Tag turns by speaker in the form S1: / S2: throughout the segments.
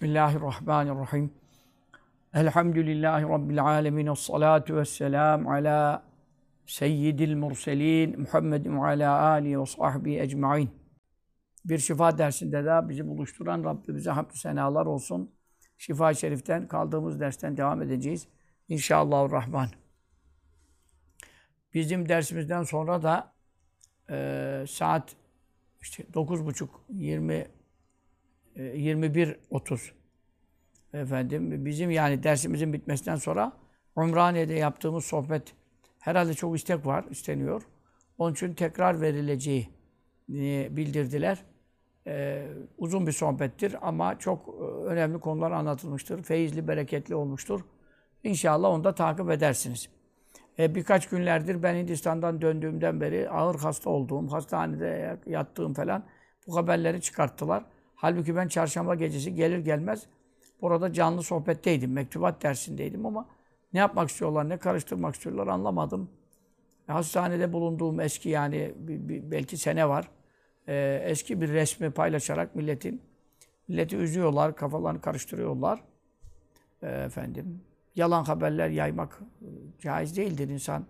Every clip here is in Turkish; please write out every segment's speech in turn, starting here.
S1: Bismillahirrahmanirrahim. Elhamdülillahi Rabbil alemin. Salatu vesselam ala seyyidil murselin Muhammedin ve ala alihi ve sahbihi ecmain. Bir şifa dersinde de bizi buluşturan Rabbimize hamdü senalar olsun. Şifa-i Şerif'ten kaldığımız dersten devam edeceğiz. İnşallahurrahman. Bizim dersimizden sonra da e, saat işte 9.30 20 21.30 efendim bizim yani dersimizin bitmesinden sonra Umraniye'de yaptığımız sohbet herhalde çok istek var, isteniyor. Onun için tekrar verileceği bildirdiler. Ee, uzun bir sohbettir ama çok önemli konular anlatılmıştır. Feyizli, bereketli olmuştur. İnşallah onu da takip edersiniz. Ee, birkaç günlerdir ben Hindistan'dan döndüğümden beri ağır hasta olduğum, hastanede yattığım falan bu haberleri çıkarttılar. Halbuki ben çarşamba gecesi gelir gelmez burada canlı sohbetteydim, mektubat dersindeydim ama ne yapmak istiyorlar, ne karıştırmak istiyorlar anlamadım. Hastanede bulunduğum eski yani bir, bir, belki sene var. Ee, eski bir resmi paylaşarak milletin milleti üzüyorlar, kafalarını karıştırıyorlar. Ee, efendim yalan haberler yaymak e, caiz değildir insan.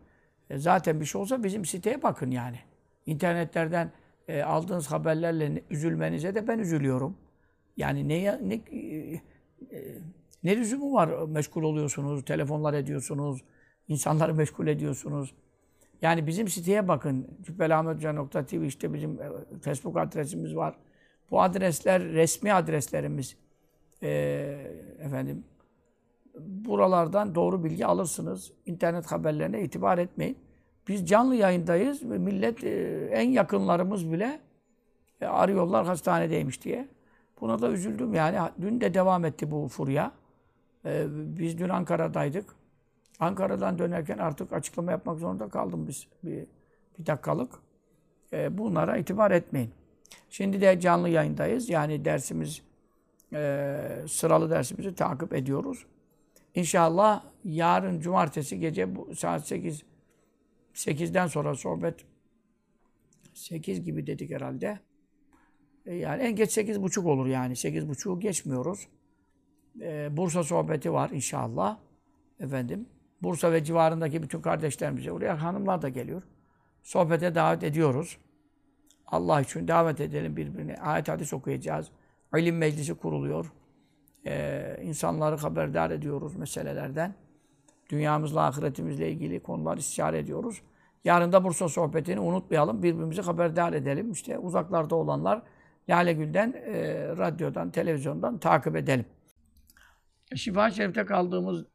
S1: E, zaten bir şey olsa bizim siteye bakın yani. İnternetlerden e, aldığınız haberlerle üzülmenize de ben üzülüyorum. Yani ne ne e, ne lüzumu var meşgul oluyorsunuz, telefonlar ediyorsunuz, insanları meşgul ediyorsunuz. Yani bizim siteye bakın. cübbelahmethoca.tv işte bizim e, Facebook adresimiz var. Bu adresler resmi adreslerimiz. E, efendim buralardan doğru bilgi alırsınız. İnternet haberlerine itibar etmeyin. Biz canlı yayındayız ve millet e, en yakınlarımız bile e, arıyorlar hastanedeymiş diye. Buna da üzüldüm yani. Dün de devam etti bu furya. E, biz dün Ankara'daydık. Ankara'dan dönerken artık açıklama yapmak zorunda kaldım biz bir, bir dakikalık. bunlara itibar etmeyin. Şimdi de canlı yayındayız. Yani dersimiz sıralı dersimizi takip ediyoruz. İnşallah yarın cumartesi gece bu saat 8 8'den sonra sohbet 8 gibi dedik herhalde. E, yani en geç 8.30 olur yani. 8.30'u geçmiyoruz. Ee, Bursa sohbeti var inşallah. Efendim. Bursa ve civarındaki bütün kardeşlerimize, oraya hanımlar da geliyor. Sohbete davet ediyoruz. Allah için davet edelim birbirine. Ayet hadis okuyacağız. İlim meclisi kuruluyor. Ee, insanları haberdar ediyoruz meselelerden dünyamızla, ahiretimizle ilgili konular istişare ediyoruz. Yarın da Bursa sohbetini unutmayalım. Birbirimizi haberdar edelim. İşte uzaklarda olanlar Lale e, radyodan, televizyondan takip edelim. Şifa Şerif'te kaldığımız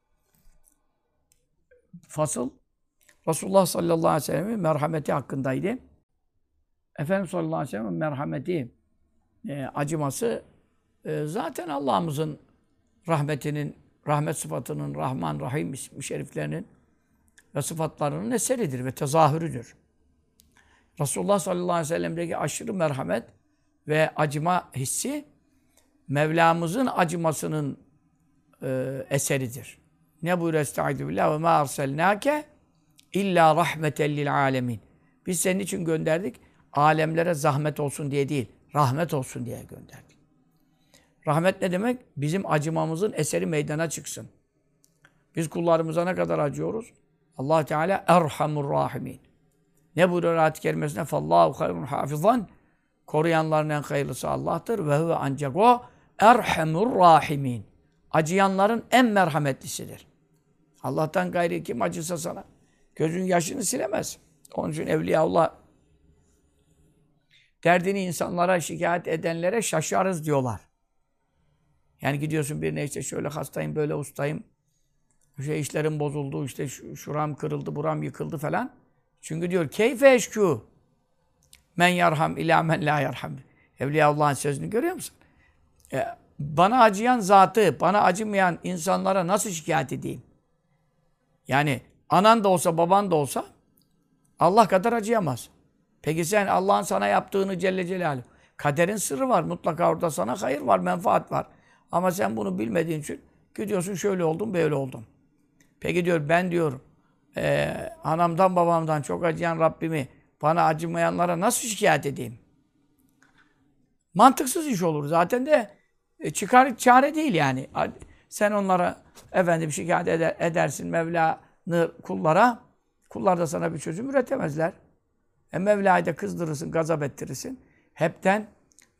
S1: fasıl Resulullah sallallahu aleyhi ve sellem'in merhameti hakkındaydı. Efendimiz sallallahu aleyhi ve sellem'in merhameti, e, acıması e, zaten Allah'ımızın rahmetinin rahmet sıfatının, Rahman, Rahim ismi şeriflerinin ve sıfatlarının eseridir ve tezahürüdür. Resulullah sallallahu aleyhi ve sellem'deki aşırı merhamet ve acıma hissi Mevlamızın acımasının e, eseridir. Ne buyuruyor Estaizu billah ve ma arselnake illa rahmeten lil alemin. Biz senin için gönderdik. Alemlere zahmet olsun diye değil, rahmet olsun diye gönderdik. Rahmet ne demek? Bizim acımamızın eseri meydana çıksın. Biz kullarımıza ne kadar acıyoruz? allah Teala erhamur rahimin. Ne buyuruyor ayet-i kerimesinde? Fallahu hayrun hafizan. Koruyanların en hayırlısı Allah'tır. Ve huve ancak o erhamur rahimin. Acıyanların en merhametlisidir. Allah'tan gayri kim acısa sana? Gözün yaşını silemez. Onun için Evliyaullah derdini insanlara şikayet edenlere şaşarız diyorlar. Yani gidiyorsun birine işte şöyle hastayım, böyle ustayım. Şey işlerim bozuldu, işte şuram kırıldı, buram yıkıldı falan. Çünkü diyor keyfe eşkû. Men yarham ila men la yarham. Evliya Allah'ın sözünü görüyor musun? E, bana acıyan zatı, bana acımayan insanlara nasıl şikayet edeyim? Yani anan da olsa, baban da olsa Allah kadar acıyamaz. Peki sen Allah'ın sana yaptığını Celle Celaluhu. Kaderin sırrı var. Mutlaka orada sana hayır var, menfaat var. Ama sen bunu bilmediğin için gidiyorsun şöyle oldum, böyle oldum. Peki diyor ben diyor e, anamdan babamdan çok acıyan Rabbimi bana acımayanlara nasıl şikayet edeyim? Mantıksız iş olur. Zaten de e, çıkar çare değil yani. Sen onlara efendim şikayet eder, edersin Mevla'nı kullara. Kullar da sana bir çözüm üretemezler. E Mevla'yı da kızdırırsın, gazap ettirirsin. Hepten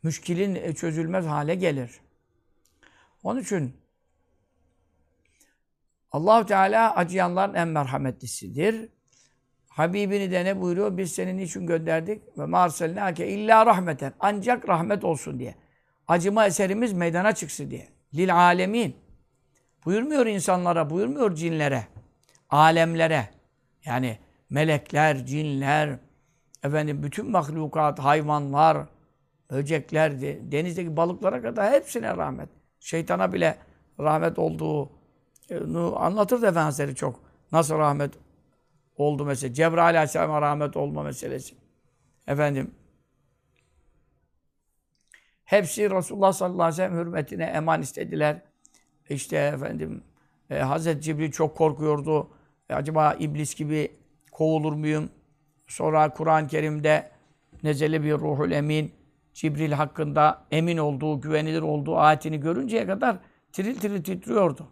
S1: müşkilin e, çözülmez hale gelir. Onun için Allahu Teala acıyanların en merhametlisidir. Habibini de ne buyuruyor? Biz seni niçin gönderdik? Ve marselnake illa rahmeten. Ancak rahmet olsun diye. Acıma eserimiz meydana çıksın diye. Lil alemin. Buyurmuyor insanlara, buyurmuyor cinlere. Alemlere. Yani melekler, cinler, efendim bütün mahlukat, hayvanlar, böcekler, denizdeki balıklara kadar hepsine rahmet. Şeytana bile rahmet olduğunu anlatır Efendimizleri çok. Nasıl rahmet oldu mesela. Cebrail Aleyhisselam'a rahmet olma meselesi. Efendim hepsi Resulullah sallallahu aleyhi ve sellem hürmetine eman istediler. İşte efendim e, Hazreti Cibril çok korkuyordu. E, acaba iblis gibi kovulur muyum? Sonra Kur'an-ı Kerim'de nezeli bir ruhul emin Cibril hakkında emin olduğu, güvenilir olduğu ayetini görünceye kadar tiril tiril titriyordu.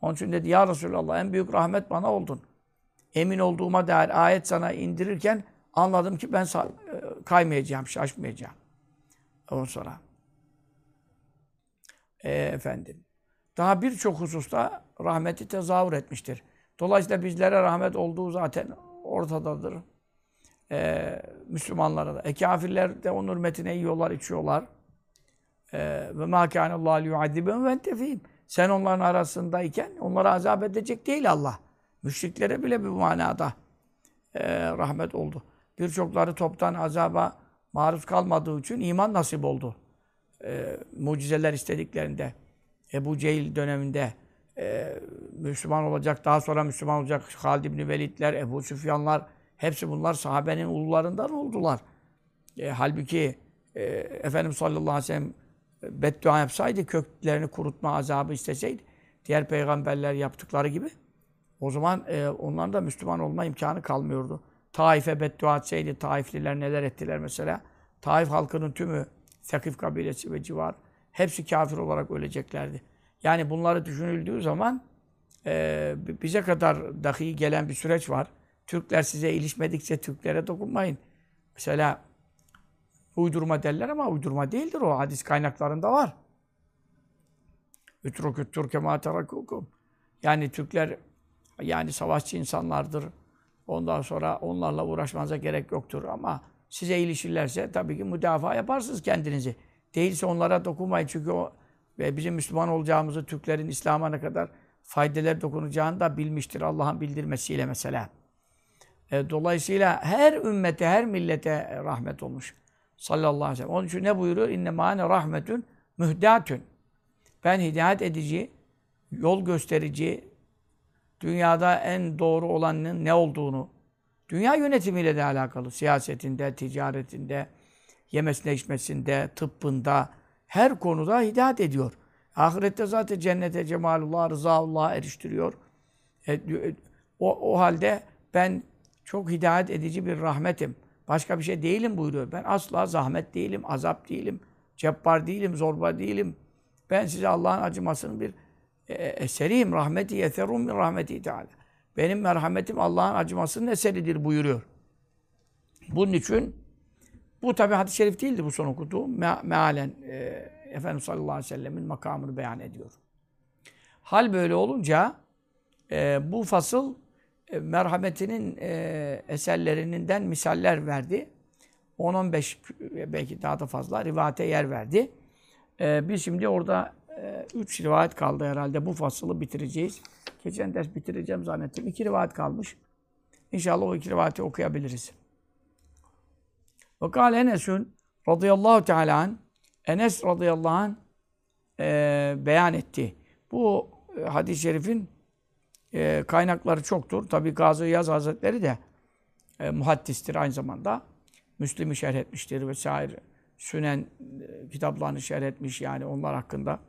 S1: Onun için dedi ya Resulallah en büyük rahmet bana oldun. Emin olduğuma dair ayet sana indirirken anladım ki ben e, kaymayacağım, şaşmayacağım. Ondan sonra e, efendim daha birçok hususta rahmeti tezahür etmiştir. Dolayısıyla bizlere rahmet olduğu zaten ortadadır. Ee, Müslümanlara da. E kafirler de onun hürmetine yiyorlar, içiyorlar. Ee, ve mâ kânallâhu yu'adibem ve entefîm. Sen onların arasındayken onlara azap edecek değil Allah. Müşriklere bile bir manada e, rahmet oldu. Birçokları toptan azaba maruz kalmadığı için iman nasip oldu. E, mucizeler istediklerinde. Ebu Cehil döneminde e, Müslüman olacak, daha sonra Müslüman olacak Halid İbni Velidler, Ebu Süfyanlar, hepsi bunlar sahabenin ulularından oldular. E, halbuki e, Efendimiz sallallahu aleyhi ve sellem beddua yapsaydı, köklerini kurutma azabı isteseydi, diğer peygamberler yaptıkları gibi, o zaman e, onların da Müslüman olma imkanı kalmıyordu. Taif'e beddua etseydi, Taifliler neler ettiler mesela. Taif halkının tümü, Sekif kabilesi ve civar, hepsi kafir olarak öleceklerdi. Yani bunları düşünüldüğü zaman e, bize kadar dahi gelen bir süreç var. Türkler size ilişmedikçe Türklere dokunmayın. Mesela uydurma derler ama uydurma değildir o. Hadis kaynaklarında var. Ütrukü Türke ma Yani Türkler yani savaşçı insanlardır. Ondan sonra onlarla uğraşmanıza gerek yoktur ama size ilişirlerse tabii ki müdafaa yaparsınız kendinizi. Değilse onlara dokunmayın çünkü o ve bizim Müslüman olacağımızı, Türklerin İslam'a ne kadar faydeler dokunacağını da bilmiştir Allah'ın bildirmesiyle mesela. E, dolayısıyla her ümmete, her millete rahmet olmuş. Sallallahu aleyhi ve sellem. Onun için ne buyuruyor? İnne mâne rahmetün mühdatün. Ben hidayet edici, yol gösterici, dünyada en doğru olanın ne olduğunu, dünya yönetimiyle de alakalı, siyasetinde, ticaretinde, yemesine içmesinde, tıbbında, her konuda hidayet ediyor. Ahirette zaten cennete cemalullah, rızaullah eriştiriyor. E, e, o, o halde ben çok hidayet edici bir rahmetim. Başka bir şey değilim buyuruyor. Ben asla zahmet değilim, azap değilim, cebbar değilim, zorba değilim. Ben size Allah'ın acımasının bir e, eseriyim. Rahmeti yeterum min rahmeti teala. Benim merhametim Allah'ın acımasının eseridir buyuruyor. Bunun için bu tabi hadis-i şerif değildi bu son okuduğum. Me mealen e, Efendimiz sallallahu aleyhi ve sellemin makamını beyan ediyor. Hal böyle olunca e, bu fasıl e, merhametinin e, eserlerinden misaller verdi. 10-15 e, belki daha da fazla rivayete yer verdi. E, biz şimdi orada 3 e, rivayet kaldı herhalde. Bu fasılı bitireceğiz. Geçen ders bitireceğim zannettim. 2 rivayet kalmış. İnşallah o iki rivayeti okuyabiliriz. Ve kâle Enes'ün radıyallahu teâlâ an Enes radıyallahu anh e, beyan etti. Bu e, hadis-i şerifin e, kaynakları çoktur. Tabi Gazı Yaz Hazretleri de e, muhaddistir aynı zamanda. Müslim'i şerh etmiştir vesaire. Sünen e, kitaplarını şerh etmiş yani onlar hakkında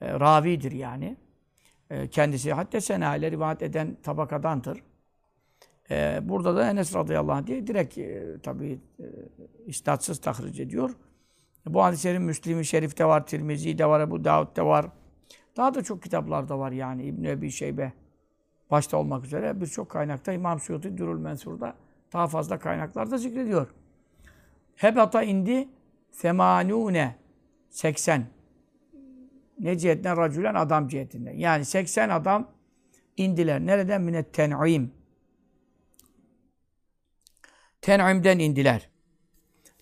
S1: e, ravidir yani. E, kendisi hatta senale rivayet eden tabakadandır. E, burada da Enes radıyallahu anh diye direkt e, tabi e, istatsız tahric ediyor. Bu hadislerin Müslim-i Şerif'te var, Tirmizi'de var, Ebu Davud'da var. Daha da çok kitaplarda var yani İbn-i Ebi Şeybe başta olmak üzere birçok kaynakta İmam Suyuti Dürül Mensur'da daha fazla kaynaklarda zikrediyor. Hebata indi femanune 80. Ne cihetten? Racülen adam cihetinden. Yani 80 adam indiler. Nereden? Minet ten'im. Ten'im'den indiler.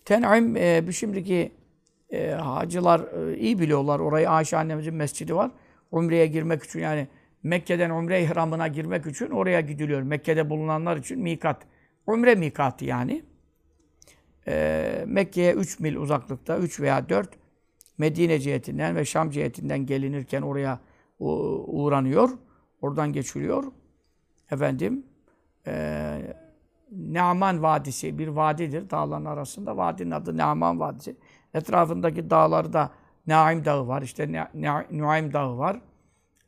S1: Ten'im, e, şimdiki e, hacılar e, iyi biliyorlar. Orayı Ayşe annemizin mescidi var. Umre'ye girmek için yani Mekke'den Umre ihramına girmek için oraya gidiliyor. Mekke'de bulunanlar için mikat. Umre mikatı yani. E, Mekke'ye 3 mil uzaklıkta, 3 veya 4 Medine cihetinden ve Şam cihetinden gelinirken oraya uğranıyor. Oradan geçiliyor. Efendim, e, Naman Vadisi bir vadidir dağların arasında. Vadinin adı Naman Vadisi. Etrafındaki dağlarda Naim Dağı var. İşte Nuaym Dağı var.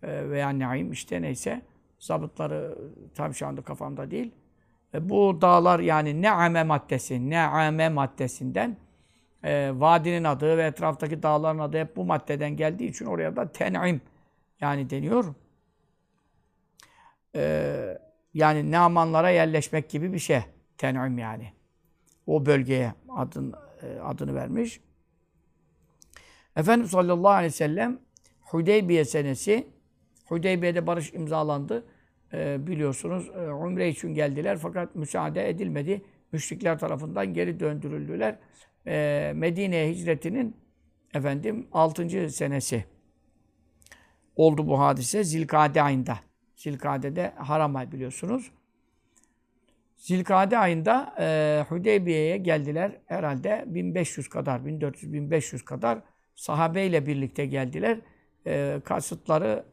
S1: E, veya Naim işte neyse. Zabıtları tam şu anda kafamda değil. E, bu dağlar yani Ne'ame maddesi, Ne'ame maddesinden e, vadinin adı ve etraftaki dağların adı hep bu maddeden geldiği için oraya da Ten'im yani deniyor. E, yani Namanlara yerleşmek gibi bir şey. Ten'im yani. O bölgeye adın, e, adını vermiş. Efendimiz sallallahu aleyhi ve sellem Hudeybiye senesi Hudeybiye'de barış imzalandı. E, biliyorsunuz umre için geldiler fakat müsaade edilmedi. Müşrikler tarafından geri döndürüldüler. E, Medine'ye hicretinin efendim 6. senesi oldu bu hadise Zilkade ayında. Zilkade'de haram ay biliyorsunuz. Zilkade ayında e, Hudeybiye'ye geldiler. Herhalde 1500 kadar, 1400-1500 kadar sahabeyle birlikte geldiler. E, kasıtları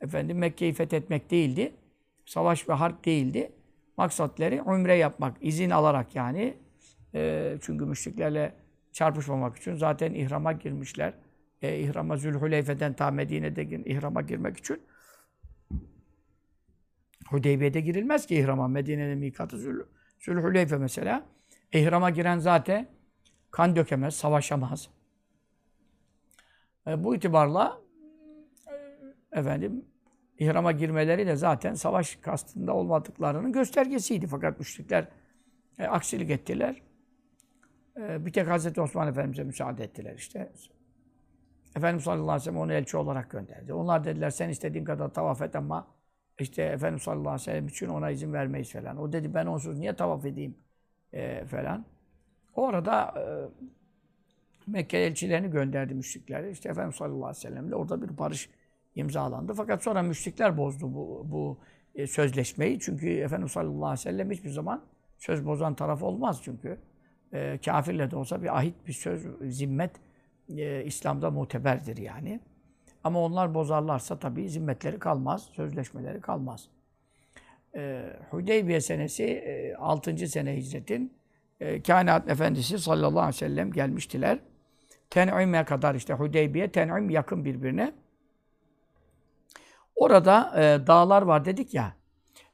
S1: efendim Mekke'yi fethetmek değildi. Savaş ve harp değildi. Maksatları umre yapmak, izin alarak yani. E, çünkü müşriklerle çarpışmamak için zaten ihrama girmişler. E, ihrama Zülhüleyfe'den ta Medine'de ihrama girmek için. Hudeybiye'de girilmez ki ihrama. Medine'nin mikatı Zül, Zülhüleyfe mesela. İhrama giren zaten kan dökemez, savaşamaz. E, bu itibarla e, efendim ihrama girmeleri de zaten savaş kastında olmadıklarının göstergesiydi. Fakat müşrikler e, aksilik ettiler. E, bir tek Hazreti Osman Efendimiz'e müsaade ettiler işte. Efendimiz sallallahu aleyhi ve sellem onu elçi olarak gönderdi. Onlar dediler sen istediğin kadar tavaf et ama işte Efendimiz sallallahu aleyhi ve sellem için ona izin vermeyiz falan. O dedi ben onsuz niye tavaf edeyim e, falan. O arada e, Mekke elçilerini gönderdi müşrikler. İşte Efendimiz sallallahu aleyhi ve sellem'le orada bir barış imzalandı. Fakat sonra müşrikler bozdu bu, bu e, sözleşmeyi. Çünkü Efendimiz sallallahu aleyhi ve sellem hiçbir zaman söz bozan taraf olmaz çünkü. E, kafirle de olsa bir ahit, bir söz, zimmet e, İslam'da muteberdir yani. Ama onlar bozarlarsa tabii zimmetleri kalmaz, sözleşmeleri kalmaz. E, Hudeybiye senesi e, 6. sene hicretin e, kainat efendisi sallallahu aleyhi ve sellem gelmiştiler. Ten'im'e kadar işte Hudeybiye, Ten'im yakın birbirine. Orada e, dağlar var dedik ya.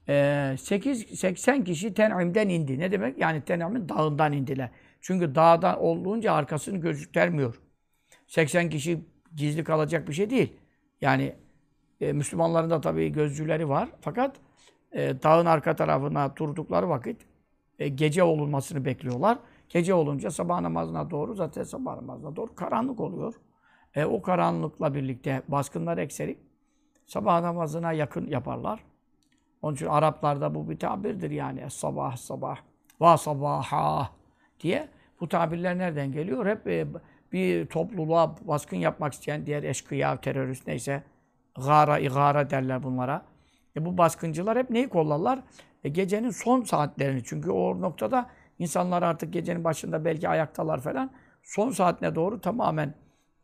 S1: E, 8 80 kişi Ten'im'den indi. Ne demek? Yani Ten'im'in dağından indiler. Çünkü dağdan olduğunca arkasını göstermiyor. 80 kişi gizli kalacak bir şey değil. Yani e, Müslümanların da tabii gözcüleri var. Fakat e, dağın arka tarafına durdukları vakit e, gece olunmasını bekliyorlar. Gece olunca sabah namazına doğru zaten sabah namazına doğru karanlık oluyor. E, o karanlıkla birlikte baskınlar ekseri sabah namazına yakın yaparlar. Onun için Araplarda bu bir tabirdir yani. Sabah sabah, va sabaha diye. Bu tabirler nereden geliyor? Hep e, bir topluluğa baskın yapmak isteyen diğer eşkıya, terörist neyse gara, igara derler bunlara. E bu baskıncılar hep neyi kollarlar? E gecenin son saatlerini. Çünkü o noktada insanlar artık gecenin başında belki ayaktalar falan. Son saatine doğru tamamen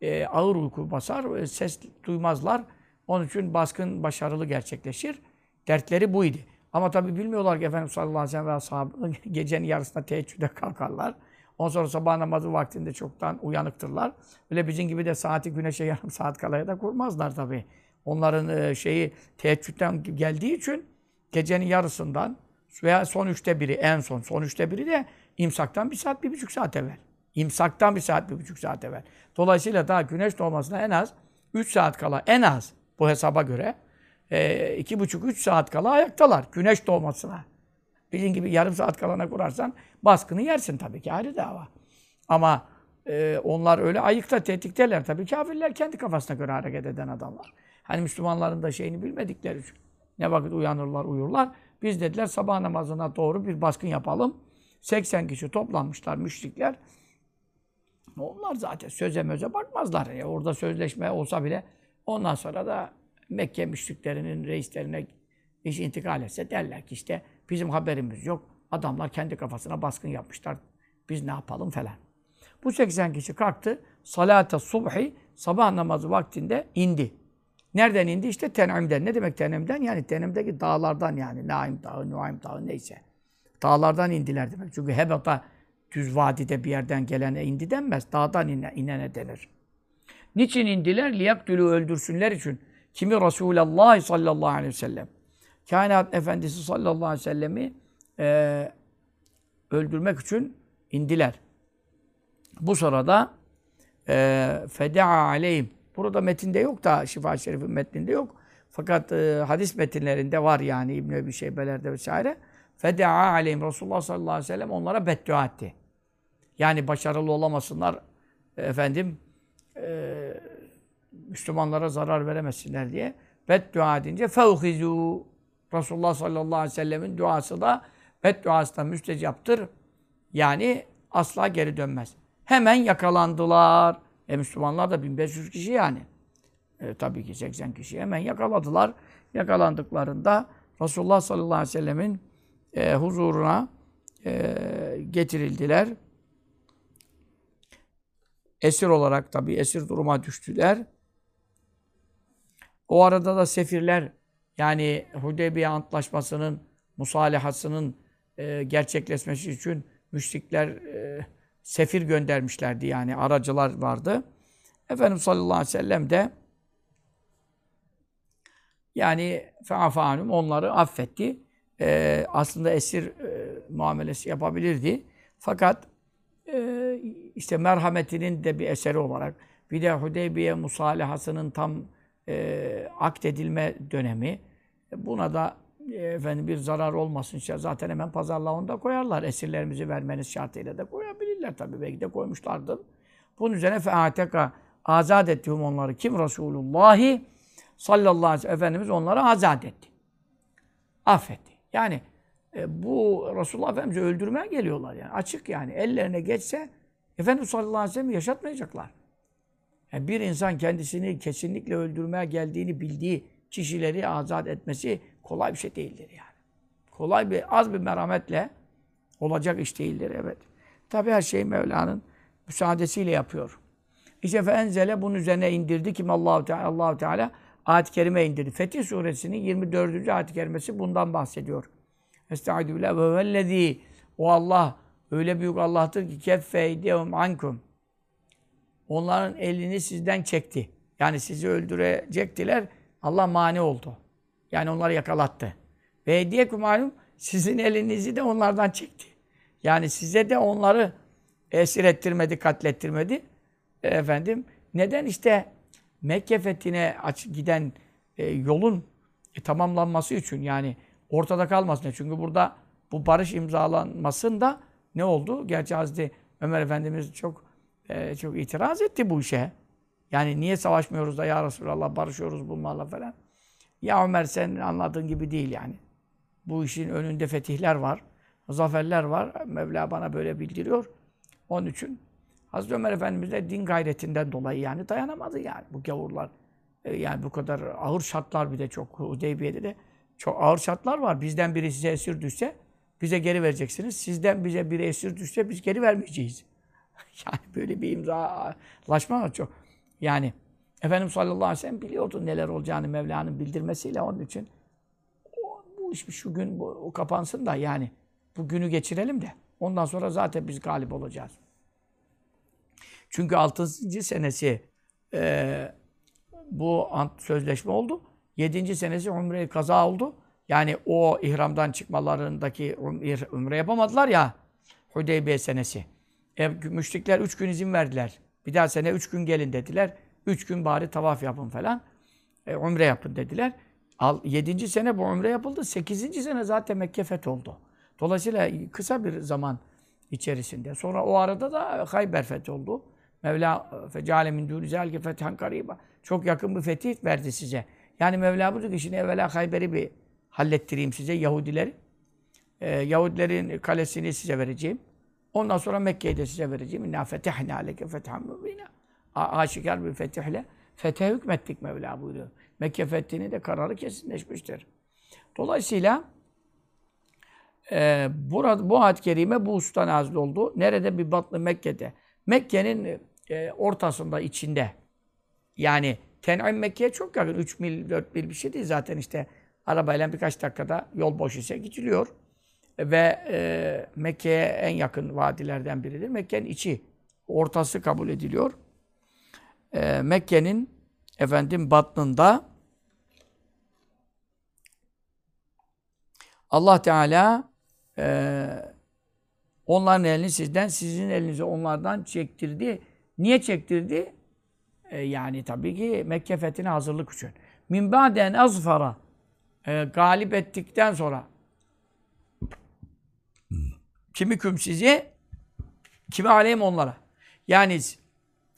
S1: e, ağır uyku basar, e, ses duymazlar. Onun için baskın başarılı gerçekleşir. Dertleri buydu. Ama tabi bilmiyorlar ki Efendimiz sallallahu aleyhi ve sellem gecenin yarısında teheccüde kalkarlar. Ondan sonra sabah namazı vaktinde çoktan uyanıktırlar. Öyle bizim gibi de saati güneşe yarım saat kalaya da kurmazlar tabii. Onların e, şeyi teheccüden geldiği için gecenin yarısından veya son üçte biri en son son üçte biri de imsaktan bir saat, bir buçuk saat evvel. İmsaktan bir saat, bir buçuk saat evvel. Dolayısıyla daha güneş doğmasına en az 3 saat kala, en az bu hesaba göre e, iki buçuk, üç saat kala ayaktalar. Güneş doğmasına. Bizim gibi yarım saat kalana kurarsan baskını yersin tabii ki ayrı dava. Ama e, onlar öyle ayıkta, tetikteler. Tabii kafirler kendi kafasına göre hareket eden adamlar. Hani Müslümanların da şeyini bilmedikleri için. Ne vakit uyanırlar, uyurlar. Biz dediler sabah namazına doğru bir baskın yapalım. 80 kişi toplanmışlar müşrikler. Onlar zaten söze möze bakmazlar. Ya orada sözleşme olsa bile ondan sonra da Mekke müşriklerinin reislerine iş intikal etse derler ki işte bizim haberimiz yok. Adamlar kendi kafasına baskın yapmışlar. Biz ne yapalım falan. Bu 80 kişi kalktı. Salate subhi sabah namazı vaktinde indi. Nereden indi? İşte Ten'im'den. Ne demek Ten'im'den? Yani Ten'im'deki dağlardan yani. Naim Dağı, Nuaym Dağı neyse. Dağlardan indiler demek. Çünkü Hebata düz vadide bir yerden gelene indi denmez. Dağdan ine, inene denir. Niçin indiler? Liyaktülü öldürsünler için. Kimi? Resulullah sallallahu aleyhi ve sellem. Kainat Efendisi sallallahu aleyhi ve sellemi e, öldürmek için indiler. Bu sırada e, feda'a aleyhim. Burada metinde yok da Şifa Şerif'in metninde yok. Fakat e, hadis metinlerinde var yani İbn-i Ebi Şeybeler'de vesaire. Feda'a aleyhim. Resulullah sallallahu aleyhi ve sellem onlara beddua etti. Yani başarılı olamasınlar efendim e, Müslümanlara zarar veremesinler diye beddua edince fevhizu Resulullah sallallahu aleyhi ve sellemin duası da bedduası da müstecaptır. Yani asla geri dönmez. Hemen yakalandılar. E Müslümanlar da 1500 kişi yani. E, tabii ki 80 kişi hemen yakaladılar. Yakalandıklarında Resulullah sallallahu aleyhi ve sellemin e, huzuruna e, getirildiler. Esir olarak tabii esir duruma düştüler. O arada da sefirler yani Hudeybiye Antlaşması'nın musalihasının e, gerçekleşmesi için müşrikler e, sefir göndermişlerdi yani aracılar vardı. Efendimiz sallallahu aleyhi ve sellem de yani feafanum onları affetti. E, aslında esir e, muamelesi yapabilirdi. Fakat e, işte merhametinin de bir eseri olarak bir de Hudeybiye musalihasının tam e, akdedilme dönemi. Buna da e, efendim bir zarar olmasın işte zaten hemen pazarlığa onu koyarlar. Esirlerimizi vermeniz şartıyla da koyabilirler tabii. Belki de koymuşlardır. Bunun üzerine feateka azat ettihum onları. Kim? Resulullahi sallallahu aleyhi ve sellem. Efendimiz onları azat etti. Affetti. Yani e, bu Resulullah Efendimiz'i öldürmeye geliyorlar yani. Açık yani. Ellerine geçse Efendimiz sallallahu aleyhi ve sellem yaşatmayacaklar. Yani bir insan kendisini kesinlikle öldürmeye geldiğini bildiği kişileri azat etmesi kolay bir şey değildir yani. Kolay bir, az bir merhametle olacak iş değildir evet. Tabi her şeyi Mevla'nın müsaadesiyle yapıyor. İşte fenzele bunun üzerine indirdi kim Allahu Teala Allahu Teala ayet-i kerime indirdi. Fetih suresinin 24. ayet-i kerimesi bundan bahsediyor. Estaizu billah ve vellezî o Allah öyle büyük Allah'tır ki keffe idehum ankum onların elini sizden çekti. Yani sizi öldürecektiler. Allah mani oldu. Yani onları yakalattı. Ve hediye malum sizin elinizi de onlardan çekti. Yani size de onları esir ettirmedi, katlettirmedi. E, efendim neden işte Mekke fethine giden e, yolun e, tamamlanması için yani ortada kalmasın. Çünkü burada bu barış imzalanmasında ne oldu? Gerçi Hazreti Ömer Efendimiz çok e, çok itiraz etti bu işe. Yani niye savaşmıyoruz da ya Resulallah barışıyoruz bunlarla falan. Ya Ömer sen anladığın gibi değil yani. Bu işin önünde fetihler var, zaferler var. Mevla bana böyle bildiriyor. Onun için Hazreti Ömer Efendimiz de din gayretinden dolayı yani dayanamadı yani bu gavurlar. E, yani bu kadar ağır şartlar bir de çok Hudeybiye'de de çok ağır şartlar var. Bizden biri size esir düşse bize geri vereceksiniz. Sizden bize biri esir düşse biz geri vermeyeceğiz. yani böyle bir imzalaşma var çok. Yani Efendimiz sallallahu aleyhi ve sellem biliyordu neler olacağını Mevla'nın bildirmesiyle onun için o, bu iş şu gün bu, o kapansın da yani bu günü geçirelim de ondan sonra zaten biz galip olacağız. Çünkü 6. senesi e, bu sözleşme oldu. 7. senesi umre kaza oldu. Yani o ihramdan çıkmalarındaki umre yapamadılar ya Hudeybiye senesi. E, müşrikler üç gün izin verdiler. Bir daha sene üç gün gelin dediler. Üç gün bari tavaf yapın falan. E, umre yapın dediler. Al, yedinci sene bu umre yapıldı. Sekizinci sene zaten Mekke fetholdu. Dolayısıyla kısa bir zaman içerisinde. Sonra o arada da Hayber fetholdu. Mevla fecale min dûni zâlike fethan kariba. Çok yakın bir fetih verdi size. Yani Mevla buyurdu ki şimdi evvela Hayber'i bir hallettireyim size Yahudileri. Ee, Yahudilerin kalesini size vereceğim. Ondan sonra Mekke'yi de size vereceğim. İnna fetihna aleyke fethan mübina. Aşikar bir fetihle fethe hükmettik Mevla buyuruyor. Mekke fethinin de kararı kesinleşmiştir. Dolayısıyla e, burada, bu ayet-i kerime bu hususta nazil oldu. Nerede? Bir batlı Mekke'de. Mekke'nin e, ortasında, içinde. Yani Ten'im Mekke'ye çok yakın. 3 mil, 4 mil bir şey değil zaten işte. Arabayla birkaç dakikada yol boş ise gidiliyor. Ve e, Mekke'ye en yakın vadilerden biridir. Mekke'nin içi, ortası kabul ediliyor. E, Mekke'nin efendim batnında Allah Teala e, onların elini sizden, sizin elinizi onlardan çektirdi. Niye çektirdi? E, yani tabii ki Mekke fethine hazırlık için. Min ba'den azfara e, galip ettikten sonra kimi küm sizi kimi aleyhim onlara. Yani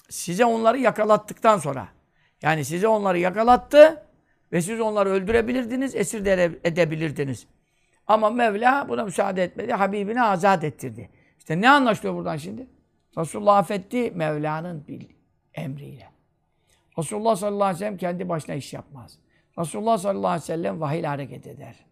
S1: size onları yakalattıktan sonra yani size onları yakalattı ve siz onları öldürebilirdiniz, esir de edebilirdiniz. Ama Mevla buna müsaade etmedi. Habibini azat ettirdi. İşte ne anlaşılıyor buradan şimdi? Resulullah affetti Mevla'nın emriyle. Resulullah sallallahu aleyhi ve sellem kendi başına iş yapmaz. Resulullah sallallahu aleyhi ve sellem vahiy hareket eder.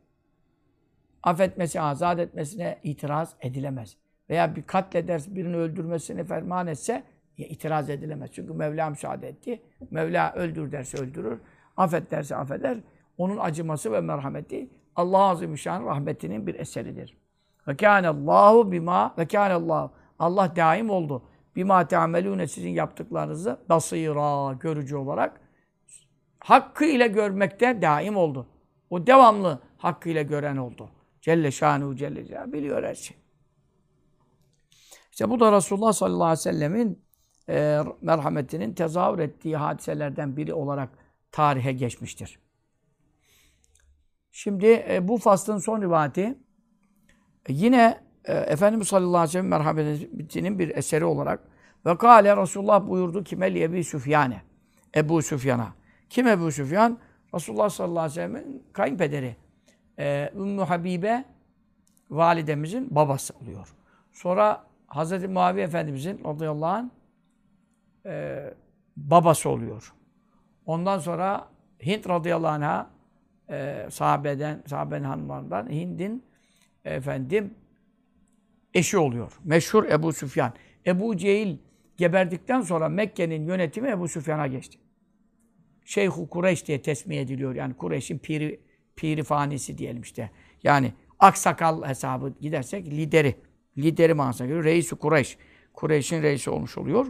S1: Affetmesi, azat etmesine itiraz edilemez. Veya bir katlederse, birini öldürmesine ferman etse ya itiraz edilemez. Çünkü Mevla müsaade etti. Mevla öldür derse öldürür. Affet derse affeder. Onun acıması ve merhameti Allah Azimüşşan rahmetinin bir eseridir. Ve kânallâhu bima ve kânallâhu Allah daim oldu. Bima teamelûne sizin yaptıklarınızı basîrâ görücü olarak hakkıyla görmekte daim oldu. O devamlı hakkıyla gören oldu. Celle şanuhu celle celaluhu biliyor her şey. İşte bu da Resulullah sallallahu aleyhi ve sellemin e, merhametinin tezahür ettiği hadiselerden biri olarak tarihe geçmiştir. Şimdi e, bu faslın son rivayeti e, yine e, Efendimiz sallallahu aleyhi ve sellem merhametinin bir eseri olarak ve kâle Resulullah buyurdu kime Ebi Süfyan'e Ebu Süfyan'a. Kim Ebu Süfyan? Resulullah sallallahu aleyhi ve sellem'in kayınpederi. E, Ümmü Habibe validemizin babası oluyor. Sonra Hazreti Muaviye Efendimizin radıyallahu anh e, babası oluyor. Ondan sonra Hint radıyallahu anh'a e, sahabeden, sahabenin hanımlarından Hind'in efendim eşi oluyor. Meşhur Ebu Süfyan. Ebu Cehil geberdikten sonra Mekke'nin yönetimi Ebu Süfyan'a geçti. Şeyh-u Kureyş diye tesmiye ediliyor. Yani Kureyş'in piri, piri fanisi diyelim işte. Yani aksakal hesabı gidersek lideri. Lideri manasına geliyor. Reis-i Kureyş. Kureyş'in reisi olmuş oluyor.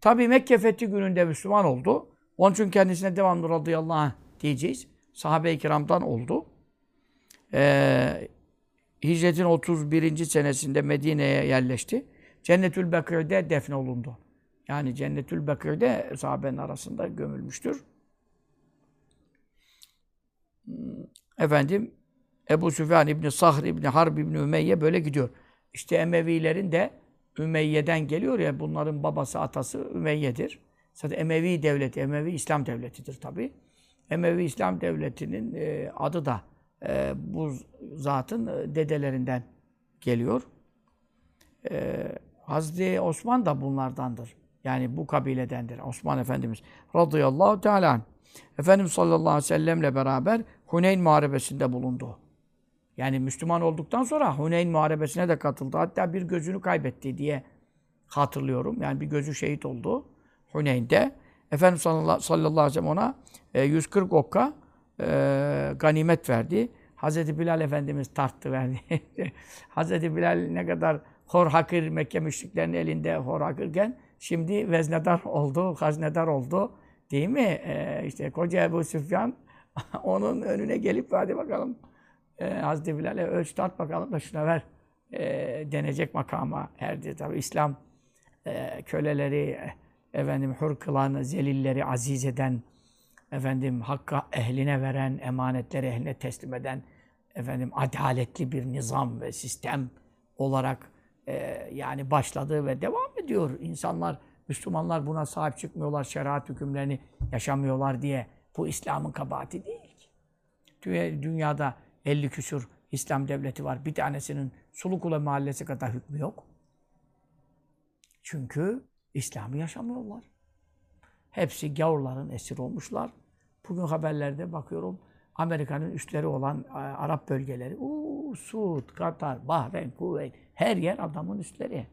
S1: Tabi Mekke fethi gününde Müslüman oldu. Onun için kendisine devamlı radıyallahu anh diyeceğiz. Sahabe-i kiramdan oldu. Ee, hicretin 31. senesinde Medine'ye yerleşti. Cennetül Bekir'de defnolundu. Yani Cennetül Bekir'de sahabenin arasında gömülmüştür. Efendim Ebu Süfyan İbni Sahr İbni Harb İbni Ümeyye böyle gidiyor. İşte Emevilerin de Ümeyye'den geliyor ya bunların babası atası Ümeyye'dir. Zaten Emevi devleti, Emevi İslam devletidir tabi. Emevi İslam devletinin e, adı da e, bu zatın e, dedelerinden geliyor. E, Hazreti Osman da bunlardandır. Yani bu kabiledendir. Osman Efendimiz radıyallahu teala. Efendimiz sallallahu aleyhi ve sellemle beraber Huneyn Muharebesi'nde bulundu. Yani Müslüman olduktan sonra Huneyn Muharebesi'ne de katıldı. Hatta bir gözünü kaybetti diye hatırlıyorum. Yani bir gözü şehit oldu Huneyn'de. Efendimiz sallallahu aleyhi ve sellem ona 140 e, okka e, ganimet verdi. Hazreti Bilal Efendimiz tarttı verdi. Hazreti Bilal ne kadar hor hakir Mekke müşriklerinin elinde hor hakirken şimdi veznedar oldu, haznedar oldu. Değil mi? Ee, işte koca Ebu Süfyan onun önüne gelip hadi bakalım e, Hazreti Bilal'e ölç tart bakalım da şuna ver. e, denecek makama erdi. Tabi İslam e, köleleri efendim hür kılan, zelilleri aziz eden, efendim hakka ehline veren, emanetleri ehline teslim eden, efendim adaletli bir nizam ve sistem olarak e, yani başladı ve devam ediyor. İnsanlar, Müslümanlar buna sahip çıkmıyorlar, şeriat hükümlerini yaşamıyorlar diye. Bu İslam'ın kabahati değil ki. Dünya- Dünyada 50 küsur İslam devleti var. Bir tanesinin Sulukule mahallesi kadar hükmü yok. Çünkü İslam'ı yaşamıyorlar. Hepsi gavurların esir olmuşlar. Bugün haberlerde bakıyorum Amerika'nın üstleri olan e, Arap bölgeleri, uuu, Suud, Katar, Bahreyn, Kuveyt, her yer adamın üstleri.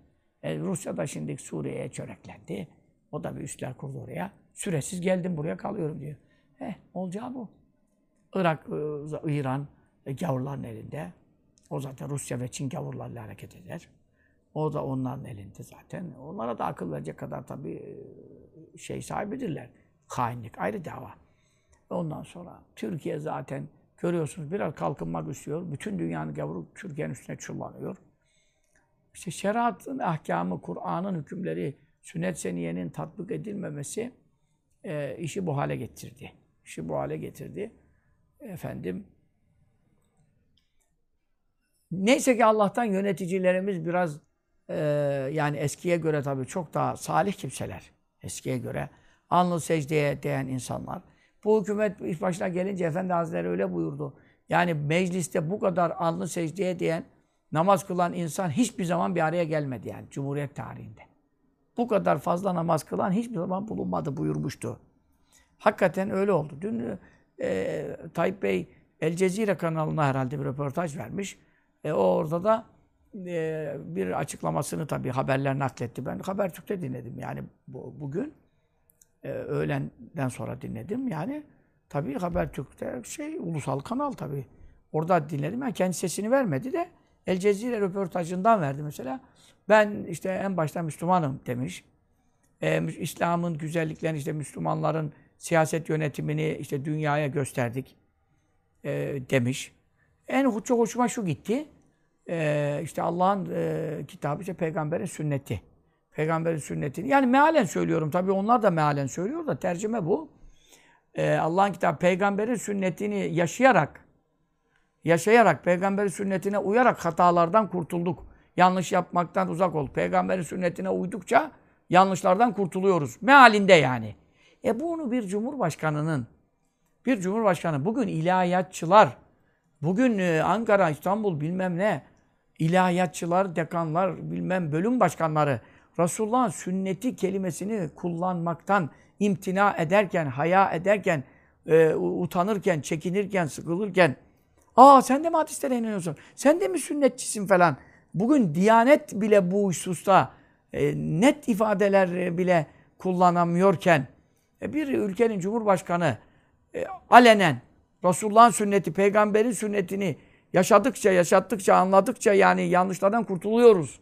S1: E, Rusya da şimdi Suriye'ye çöreklendi. O da bir üstler kurdu oraya. Süresiz geldim buraya kalıyorum diyor. Eh, olacağı bu. Irak, e, İran e, gavurların elinde. O zaten Rusya ve Çin gavurlarla hareket eder. O da onların elinde zaten. Onlara da akıl verecek kadar tabii şey sahibidirler. Hainlik ayrı dava. Ondan sonra Türkiye zaten görüyorsunuz biraz kalkınmak istiyor. Bütün dünyanın gavuru Türkiye'nin üstüne çullanıyor. İşte şeriatın ahkamı, Kur'an'ın hükümleri, sünnet seniyenin tatbik edilmemesi e, işi bu hale getirdi. İşi bu hale getirdi. Efendim Neyse ki Allah'tan yöneticilerimiz biraz e, yani eskiye göre tabii çok daha salih kimseler. Eskiye göre alnı secdeye değen insanlar. Bu hükümet iş başına gelince Efendi Hazretleri öyle buyurdu. Yani mecliste bu kadar alnı secdeye değen, namaz kılan insan hiçbir zaman bir araya gelmedi yani Cumhuriyet tarihinde. Bu kadar fazla namaz kılan hiçbir zaman bulunmadı buyurmuştu. Hakikaten öyle oldu. Dün e, Tayyip Bey El Cezire kanalına herhalde bir röportaj vermiş. E, o orada da e, bir açıklamasını tabii haberler nakletti. Ben Habertürk'te dinledim yani bu, bugün. E, öğlenden sonra dinledim. Yani tabii Habertürk'te şey ulusal kanal tabii. Orada dinledim. Yani kendi sesini vermedi de El Cezire röportajından verdi mesela. Ben işte en başta Müslümanım demiş. E, İslam'ın güzelliklerini işte Müslümanların siyaset yönetimini işte dünyaya gösterdik e, demiş. En çok hoşuma şu gitti. Ee, işte Allah'ın e, kitabı, işte peygamberin sünneti. Peygamberin sünnetini. Yani mealen söylüyorum. Tabii onlar da mealen söylüyor da tercüme bu. Ee, Allah'ın kitabı, peygamberin sünnetini yaşayarak, yaşayarak, peygamberin sünnetine uyarak hatalardan kurtulduk. Yanlış yapmaktan uzak ol. Peygamberin sünnetine uydukça yanlışlardan kurtuluyoruz. Mealinde yani. E bunu bir cumhurbaşkanının, bir cumhurbaşkanı, bugün ilahiyatçılar, Bugün e, Ankara, İstanbul bilmem ne, ilahiyatçılar, dekanlar, bilmem bölüm başkanları Resulullah'ın sünneti kelimesini kullanmaktan imtina ederken, haya ederken, e, utanırken, çekinirken, sıkılırken ''Aa sen de mi hadislere inanıyorsun? Sen de mi sünnetçisin?'' falan. Bugün Diyanet bile bu hususta e, net ifadeler bile kullanamıyorken e, bir ülkenin cumhurbaşkanı e, alenen Resulullah'ın sünneti, peygamberin sünnetini yaşadıkça, yaşattıkça, anladıkça yani yanlışlardan kurtuluyoruz.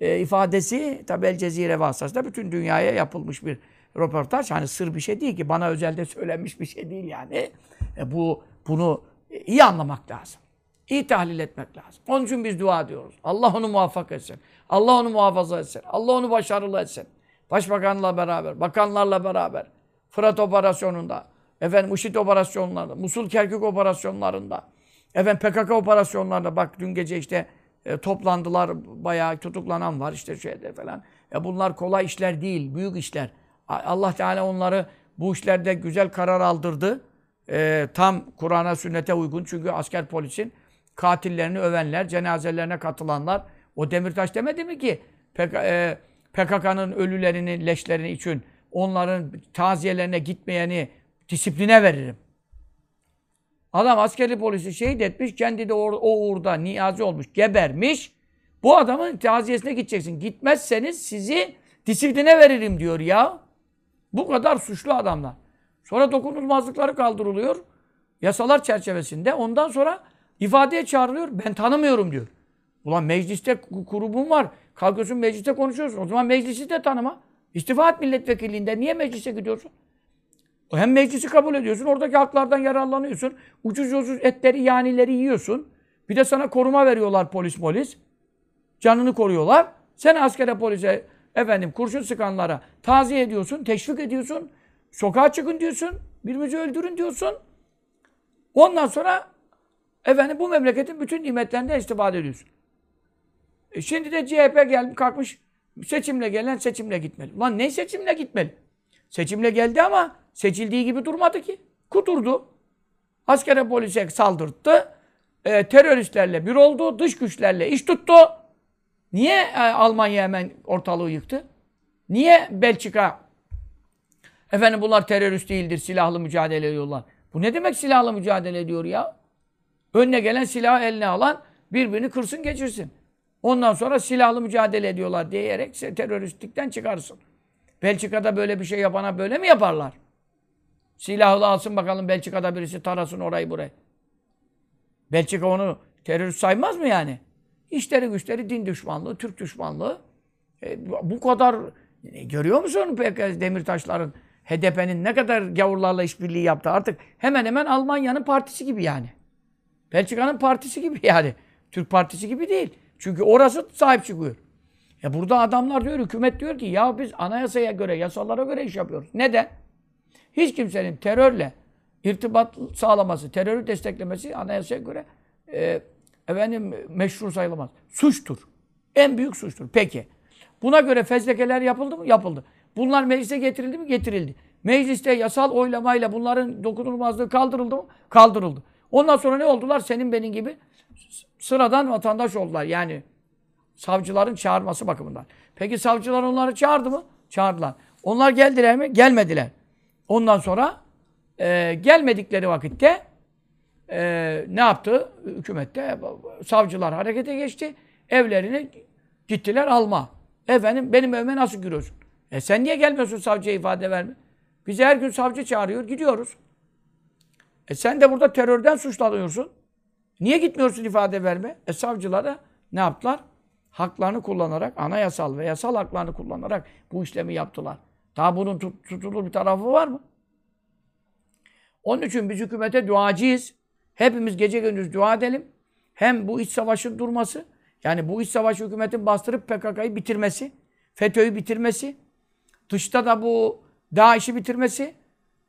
S1: E, ifadesi tabi El Cezire vasıtasıyla bütün dünyaya yapılmış bir röportaj. Hani sır bir şey değil ki. Bana özelde söylenmiş bir şey değil yani. E, bu Bunu iyi anlamak lazım. İyi tahlil etmek lazım. Onun için biz dua ediyoruz. Allah onu muvaffak etsin. Allah onu muhafaza etsin. Allah onu başarılı etsin. Başbakanla beraber, bakanlarla beraber, Fırat operasyonunda, Efendim IŞİD operasyonlarında, Musul Kerkük operasyonlarında, efendim PKK operasyonlarında bak dün gece işte e, toplandılar, bayağı tutuklanan var işte şeyde falan. E bunlar kolay işler değil, büyük işler. Allah Teala onları bu işlerde güzel karar aldırdı. E, tam Kur'an'a, sünnete uygun. Çünkü asker polisin katillerini övenler, cenazelerine katılanlar. O Demirtaş demedi mi ki PK, e, PKK'nın ölülerinin, leşlerini için onların taziyelerine gitmeyeni disipline veririm. Adam askeri polisi şehit etmiş, kendi de o, o uğurda niyazi olmuş, gebermiş. Bu adamın taziyesine gideceksin. Gitmezseniz sizi disipline veririm diyor ya. Bu kadar suçlu adamlar. Sonra dokunulmazlıkları kaldırılıyor. Yasalar çerçevesinde. Ondan sonra ifadeye çağrılıyor. Ben tanımıyorum diyor. Ulan mecliste kurubun var. Kalkıyorsun mecliste konuşuyorsun. O zaman meclisi de tanıma. İstifa et milletvekilliğinde. Niye meclise gidiyorsun? Hem meclisi kabul ediyorsun, oradaki haklardan yararlanıyorsun. Ucuz ucuz etleri, yanileri yiyorsun. Bir de sana koruma veriyorlar polis polis. canını koruyorlar. Sen askere polise efendim kurşun sıkanlara taziye ediyorsun, teşvik ediyorsun. Sokağa çıkın diyorsun. Birbirinizi öldürün diyorsun. Ondan sonra efendim bu memleketin bütün nimetlerinden istifade ediyorsun. E şimdi de CHP gelmiş kalkmış seçimle gelen seçimle gitmeli. Lan ne seçimle gitmeli? Seçimle geldi ama seçildiği gibi durmadı ki. Kuturdu. Askere polise saldırttı. E, teröristlerle bir oldu. Dış güçlerle iş tuttu. Niye e, Almanya hemen ortalığı yıktı? Niye Belçika efendim bunlar terörist değildir, silahlı mücadele ediyorlar. Bu ne demek silahlı mücadele ediyor ya? Önüne gelen silahı eline alan birbirini kırsın geçirsin. Ondan sonra silahlı mücadele ediyorlar diyerek teröristlikten çıkarsın. Belçika'da böyle bir şey yapana böyle mi yaparlar? Silahlı alsın bakalım Belçika'da birisi tarasın orayı burayı. Belçika onu terörist saymaz mı yani? İşleri güçleri din düşmanlığı, Türk düşmanlığı. E, bu kadar e, görüyor musun peki Demirtaşların HDP'nin ne kadar gavurlarla işbirliği yaptı artık hemen hemen Almanya'nın partisi gibi yani. Belçika'nın partisi gibi yani. Türk partisi gibi değil. Çünkü orası sahip çıkıyor. Ya burada adamlar diyor, hükümet diyor ki ya biz anayasaya göre, yasalara göre iş yapıyoruz. Neden? Hiç kimsenin terörle irtibat sağlaması, terörü desteklemesi anayasaya göre e, efendim meşru sayılamaz. Suçtur. En büyük suçtur. Peki. Buna göre fezlekeler yapıldı mı? Yapıldı. Bunlar meclise getirildi mi? Getirildi. Mecliste yasal oylamayla bunların dokunulmazlığı kaldırıldı mı? Kaldırıldı. Ondan sonra ne oldular? Senin benim gibi sıradan vatandaş oldular. Yani savcıların çağırması bakımından. Peki savcılar onları çağırdı mı? Çağırdılar. Onlar geldiler mi? Gelmediler. Ondan sonra e, gelmedikleri vakitte e, ne yaptı? Hükümette savcılar harekete geçti. Evlerini gittiler alma. Efendim benim evime nasıl giriyorsun? E sen niye gelmiyorsun savcıya ifade verme? Bizi her gün savcı çağırıyor, gidiyoruz. E sen de burada terörden suçlanıyorsun. Niye gitmiyorsun ifade verme? E savcılara ne yaptılar? Haklarını kullanarak, anayasal ve yasal haklarını kullanarak bu işlemi yaptılar. Daha bunun tut, tutulur bir tarafı var mı? Onun için biz hükümete duacıyız. Hepimiz gece gündüz dua edelim. Hem bu iç savaşın durması, yani bu iç savaş hükümetin bastırıp PKK'yı bitirmesi, FETÖ'yü bitirmesi, dışta da bu DAEŞ'i bitirmesi,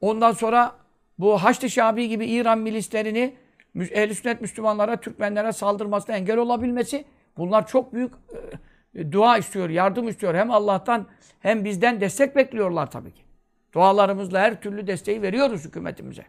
S1: ondan sonra bu Haçlı Şabi gibi İran milislerini ehl sünnet Müslümanlara, Türkmenlere saldırmasına engel olabilmesi, bunlar çok büyük e, dua istiyor, yardım istiyor. Hem Allah'tan hem bizden destek bekliyorlar tabii ki. Dualarımızla her türlü desteği veriyoruz hükümetimize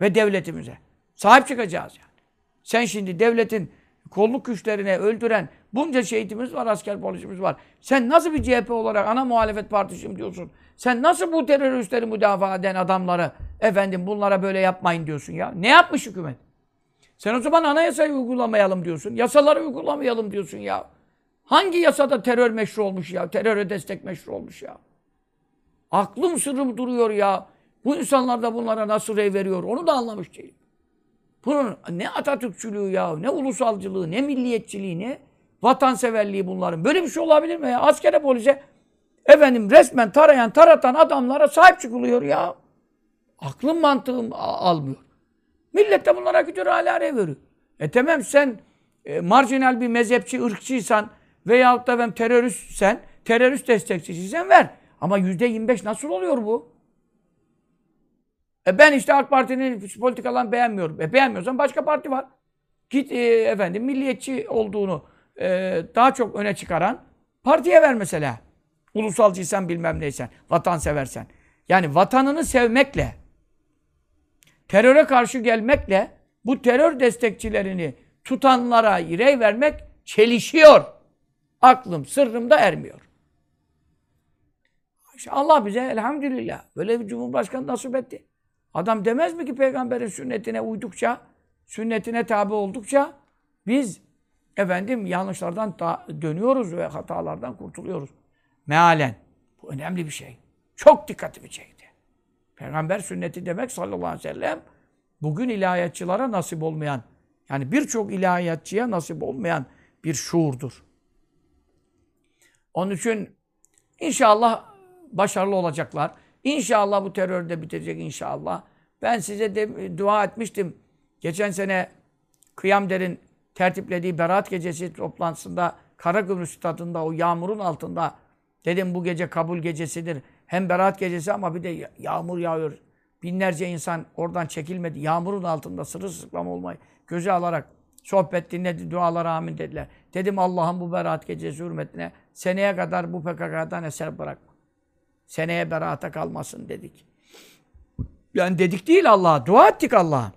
S1: ve devletimize. Sahip çıkacağız yani. Sen şimdi devletin kolluk güçlerine öldüren bunca şehitimiz var, asker polisimiz var. Sen nasıl bir CHP olarak ana muhalefet partisiyim diyorsun? Sen nasıl bu teröristleri müdafaa eden adamları efendim bunlara böyle yapmayın diyorsun ya? Ne yapmış hükümet? Sen o zaman anayasayı uygulamayalım diyorsun. Yasaları uygulamayalım diyorsun ya. Hangi yasada terör meşru olmuş ya? Teröre destek meşru olmuş ya. Aklım sırrım duruyor ya. Bu insanlar da bunlara nasıl rey veriyor onu da anlamış değilim. Bunun ne Atatürkçülüğü ya, ne ulusalcılığı, ne milliyetçiliği, ne vatanseverliği bunların. Böyle bir şey olabilir mi ya? Askere polise efendim resmen tarayan, taratan adamlara sahip çıkılıyor ya. Aklım mantığım almıyor. Millet de bunlara gidiyor hala rey veriyor. E tamam sen e, marjinal bir mezhepçi, ırkçıysan veyahut da ben teröristsen, terörist destekçisiysen ver. Ama yüzde 25 nasıl oluyor bu? E ben işte AK Parti'nin politikalarını beğenmiyorum. E beğenmiyorsan başka parti var. Git e, efendim milliyetçi olduğunu e, daha çok öne çıkaran partiye ver mesela. Ulusalcıysan bilmem neysen, vatanseversen. Yani vatanını sevmekle, teröre karşı gelmekle bu terör destekçilerini tutanlara rey vermek çelişiyor. Aklım, sırrım da ermiyor. Allah bize elhamdülillah böyle bir cumhurbaşkanı nasip etti. Adam demez mi ki peygamberin sünnetine uydukça, sünnetine tabi oldukça biz efendim yanlışlardan dönüyoruz ve hatalardan kurtuluyoruz. Mealen. Bu önemli bir şey. Çok dikkatimi çekti. Peygamber sünneti demek sallallahu aleyhi ve sellem bugün ilahiyatçılara nasip olmayan yani birçok ilahiyatçıya nasip olmayan bir şuurdur. Onun için inşallah başarılı olacaklar. İnşallah bu terör de bitecek inşallah. Ben size de dua etmiştim. Geçen sene Kıyamder'in tertiplediği Berat Gecesi toplantısında Karagümrük stadında o yağmurun altında dedim bu gece kabul gecesidir. Hem berat gecesi ama bir de ya- yağmur yağıyor. Binlerce insan oradan çekilmedi. Yağmurun altında sırılsıklam olmayı göze alarak sohbet dinledi, dualara amin dediler. Dedim Allah'ın bu berat gecesi hürmetine seneye kadar bu PKK'dan eser bırakma. Seneye berata kalmasın dedik. Yani dedik değil Allah'a, dua ettik Allah'a.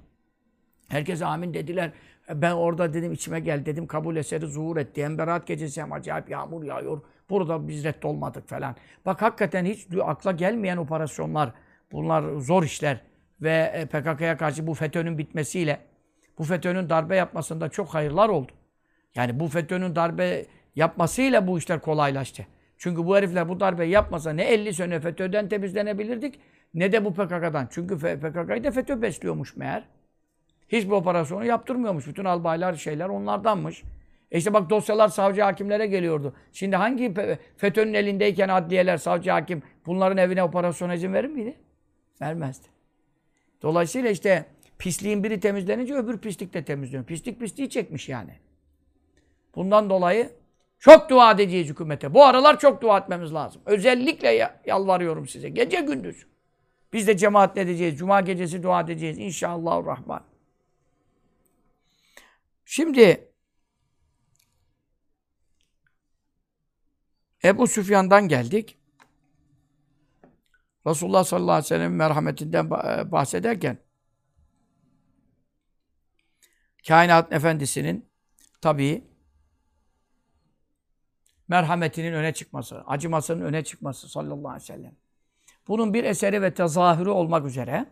S1: Herkes amin dediler. Ben orada dedim içime gel dedim kabul eseri zuhur etti. Hem berat gecesi hem acayip yağmur yağıyor. Burada biz reddolmadık falan. Bak hakikaten hiç akla gelmeyen operasyonlar. Bunlar zor işler. Ve e, PKK'ya karşı bu FETÖ'nün bitmesiyle bu FETÖ'nün darbe yapmasında çok hayırlar oldu. Yani bu FETÖ'nün darbe yapmasıyla bu işler kolaylaştı. Çünkü bu herifler bu darbeyi yapmasa ne 50 sene FETÖ'den temizlenebilirdik ne de bu PKK'dan. Çünkü PKK'yı da FETÖ besliyormuş meğer. Hiçbir operasyonu yaptırmıyormuş. Bütün albaylar şeyler onlardanmış. E işte bak dosyalar savcı hakimlere geliyordu. Şimdi hangi FETÖ'nün elindeyken adliyeler, savcı hakim bunların evine operasyon izin verir miydi? Vermezdi. Dolayısıyla işte pisliğin biri temizlenince öbür pislik de temizleniyor. Pislik pisliği çekmiş yani. Bundan dolayı çok dua edeceğiz hükümete. Bu aralar çok dua etmemiz lazım. Özellikle ya- yalvarıyorum size. Gece gündüz. Biz de cemaat edeceğiz. Cuma gecesi dua edeceğiz. İnşallahurrahman. Şimdi Ebu Süfyan'dan geldik. Resulullah sallallahu aleyhi ve sellem merhametinden ba- bahsederken kainat efendisinin tabii merhametinin öne çıkması, acımasının öne çıkması sallallahu aleyhi ve sellem. Bunun bir eseri ve tezahürü olmak üzere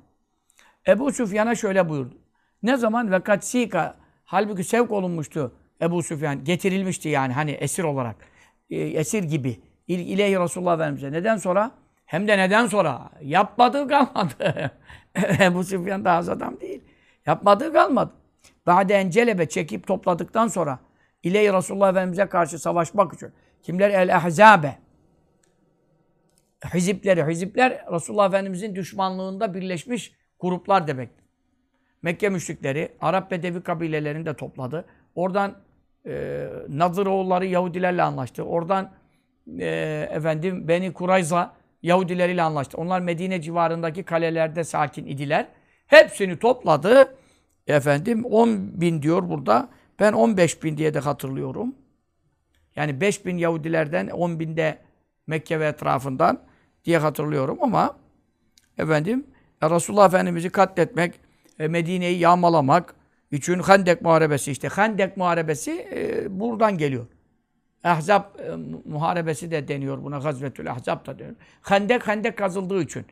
S1: Ebu Süfyan'a şöyle buyurdu. Ne zaman vekat sika halbuki sevk olunmuştu Ebu Süfyan getirilmişti yani hani esir olarak e, esir gibi İl- ileyhi Resulullah Efendimiz'e. Neden sonra? Hem de neden sonra? Yapmadığı kalmadı. Ebu Süfyan da az adam değil. Yapmadığı kalmadı. Ba'de encelebe çekip topladıktan sonra ileyhi Resulullah Efendimiz'e karşı savaşmak için. Kimler? El-Ahzabe. Hizipleri. Hizipler Resulullah Efendimiz'in düşmanlığında birleşmiş gruplar demek. Mekke müşrikleri Arap Bedevi kabilelerini de topladı. Oradan e, Nadıroğulları Yahudilerle anlaştı. Oradan e, efendim Beni Kurayza Yahudileriyle anlaştı. Onlar Medine civarındaki kalelerde sakin idiler. Hepsini topladı. Efendim 10 bin diyor burada. Ben 15 bin diye de hatırlıyorum. Yani 5 bin Yahudilerden 10 binde Mekke ve etrafından diye hatırlıyorum ama efendim Resulullah Efendimiz'i katletmek, e, Medine'yi yağmalamak için Hendek Muharebesi işte. Hendek Muharebesi e, buradan geliyor. Ahzab e, Muharebesi de deniyor buna. Gazvetül Ahzab da deniyor. Hendek, Hendek kazıldığı için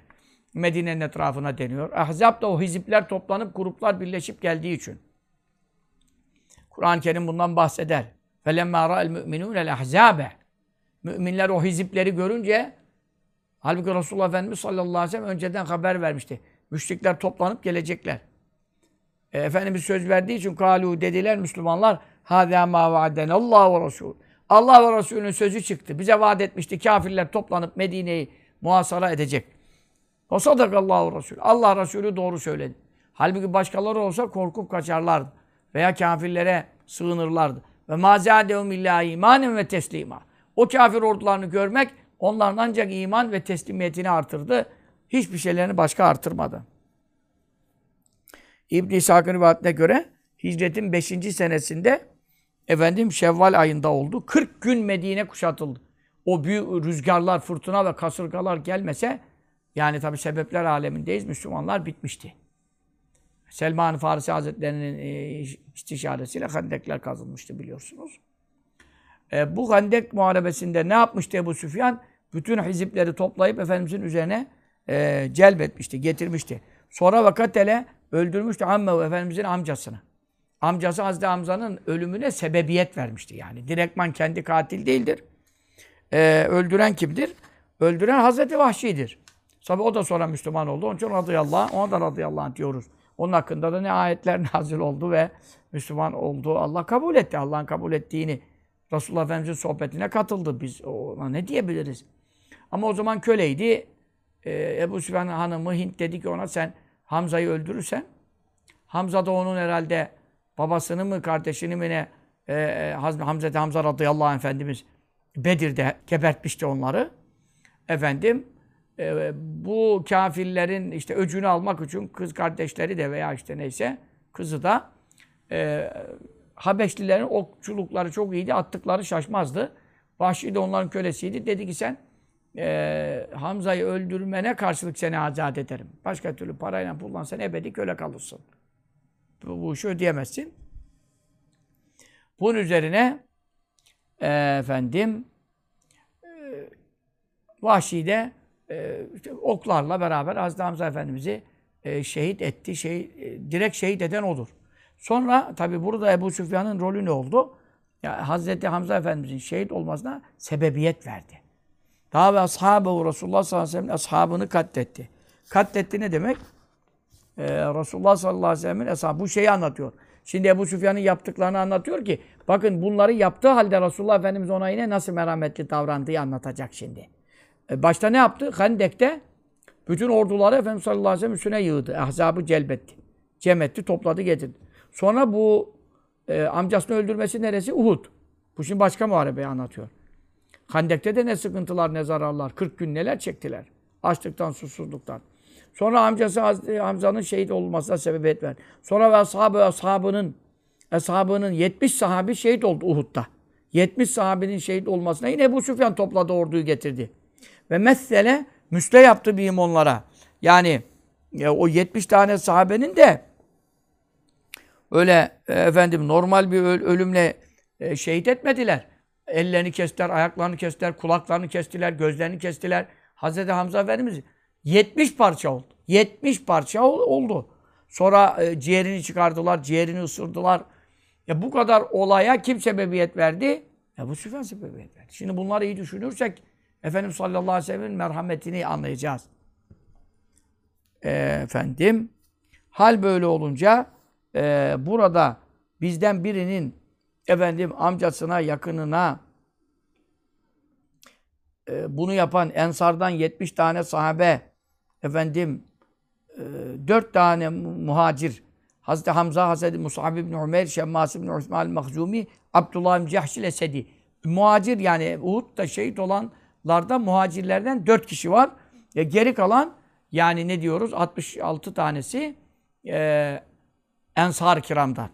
S1: Medine'nin etrafına deniyor. Ahzab da o hizipler toplanıp gruplar birleşip geldiği için. Kur'an-ı Kerim bundan bahseder. فَلَمَّا رَأَ الْمُؤْمِنُونَ الْاَحْزَابَ Müminler o hizipleri görünce halbuki Resulullah Efendimiz sallallahu aleyhi ve sellem önceden haber vermişti. Müşrikler toplanıp gelecekler. E, Efendimiz söz verdiği için kalu dediler Müslümanlar hâzâ mâ va'denallâhu ve Resul. Allah ve Resulünün sözü çıktı. Bize vaat etmişti. Kafirler toplanıp Medine'yi muhasara edecek. O sadakallahu Resul. Allah Resulü doğru söyledi. Halbuki başkaları olsa korkup kaçarlardı. Veya kafirlere sığınırlardı. Ve mazâdehum illâ imanen ve teslima. O kafir ordularını görmek onların ancak iman ve teslimiyetini artırdı. Hiçbir şeylerini başka artırmadı. İbn-i İshak'ın rivayetine göre hicretin 5. senesinde efendim Şevval ayında oldu. 40 gün Medine kuşatıldı. O büyük rüzgarlar, fırtına ve kasırgalar gelmese yani tabi sebepler alemindeyiz. Müslümanlar bitmişti. Selman Farisi Hazretleri'nin e, istişaresiyle hendekler kazılmıştı biliyorsunuz. E, bu hendek muharebesinde ne yapmıştı Ebu Süfyan? Bütün hizipleri toplayıp Efendimizin üzerine e, celbetmişti, getirmişti. Sonra vakatele öldürmüştü Ammev Efendimizin amcasını. Amcası Hazreti Hamza'nın ölümüne sebebiyet vermişti yani. Direktman kendi katil değildir. E, öldüren kimdir? Öldüren Hazreti Vahşi'dir. Tabi o da sonra Müslüman oldu. Onun için radıyallahu anh, ona da radıyallahu anh diyoruz. Onun hakkında da ne ayetler nazil oldu ve Müslüman oldu. Allah kabul etti. Allah'ın kabul ettiğini Resulullah Efendimiz'in sohbetine katıldı. Biz ona ne diyebiliriz? Ama o zaman köleydi. Ee, Ebu Süfyan hanımı Hint dedi ki ona sen Hamza'yı öldürürsen Hamza da onun herhalde babasını mı kardeşini mi ne e, Hazreti Hamza radıyallahu anh Efendimiz Bedir'de gebertmişti onları. Efendim e, bu kafirlerin işte öcünü almak için kız kardeşleri de veya işte neyse kızı da e, Habeşlilerin okçulukları çok iyiydi. Attıkları şaşmazdı. Vahşi de onların kölesiydi. Dedi ki sen e, Hamza'yı öldürmene karşılık seni azat ederim. Başka türlü parayla pulla sen ebedi köle kalırsın. Bu, bu işi ödeyemezsin. Bunun üzerine e, efendim e, Vahşi de e, işte oklarla beraber Hazreti Hamza Efendimiz'i e, şehit etti. Şey, e, direkt şehit eden odur. Sonra tabi burada Ebu Süfyan'ın rolü ne oldu? Ya, Hazreti Hamza Efendimiz'in şehit olmasına sebebiyet verdi. Daha ve ashabı Resulullah sallallahu aleyhi ve sellem ashabını katletti. Katletti ne demek? Ee, Resulullah sallallahu aleyhi ve sellem'in ashabı bu şeyi anlatıyor. Şimdi Ebu Süfyan'ın yaptıklarını anlatıyor ki bakın bunları yaptığı halde Resulullah Efendimiz ona yine nasıl merhametli davrandığı anlatacak şimdi. Ee, başta ne yaptı? Hendek'te bütün orduları Efendimiz sallallahu aleyhi ve sellem üstüne yığdı. Ahzabı celbetti. Cem etti, topladı, getirdi. Sonra bu e, amcasını öldürmesi neresi? Uhud. Bu şimdi başka muharebeyi anlatıyor. Hendek'te de ne sıkıntılar, ne zararlar. 40 gün neler çektiler. Açlıktan, susuzluktan. Sonra amcası Hamza'nın şehit olmasına sebebiyet verdi. Sonra ve ashabı, ashabının, ashabının 70 sahabi şehit oldu Uhud'da. 70 sahabinin şehit olmasına yine bu Süfyan topladı orduyu getirdi. Ve mesele müsle yaptı biyim onlara. Yani e, o 70 tane sahabenin de öyle e, efendim normal bir ölümle e, şehit etmediler. Ellerini kestiler, ayaklarını kestiler, kulaklarını kestiler, gözlerini kestiler. Hazreti Hamza Efendimiz 70 parça oldu. 70 parça oldu. Sonra e, ciğerini çıkardılar, ciğerini ısırdılar. Ya bu kadar olaya kim sebebiyet verdi? Ya bu Süfyan sebebiyet verdi. Şimdi bunları iyi düşünürsek Efendimiz sallallahu aleyhi ve sellem'in merhametini anlayacağız. E, efendim, hal böyle olunca e, burada bizden birinin efendim amcasına, yakınına e, bunu yapan Ensardan 70 tane sahabe efendim e, 4 tane muhacir Hazreti Hamza, Hazreti Musab ibn Umer, Şemmas ibn Osman el-Mahzumi, Abdullah ibn Cahşil Esedi. Muhacir yani Uhud'da şehit olanlardan muhacirlerden 4 kişi var. E, geri kalan yani ne diyoruz? 66 tanesi e, Ensar-ı Kiram'dan.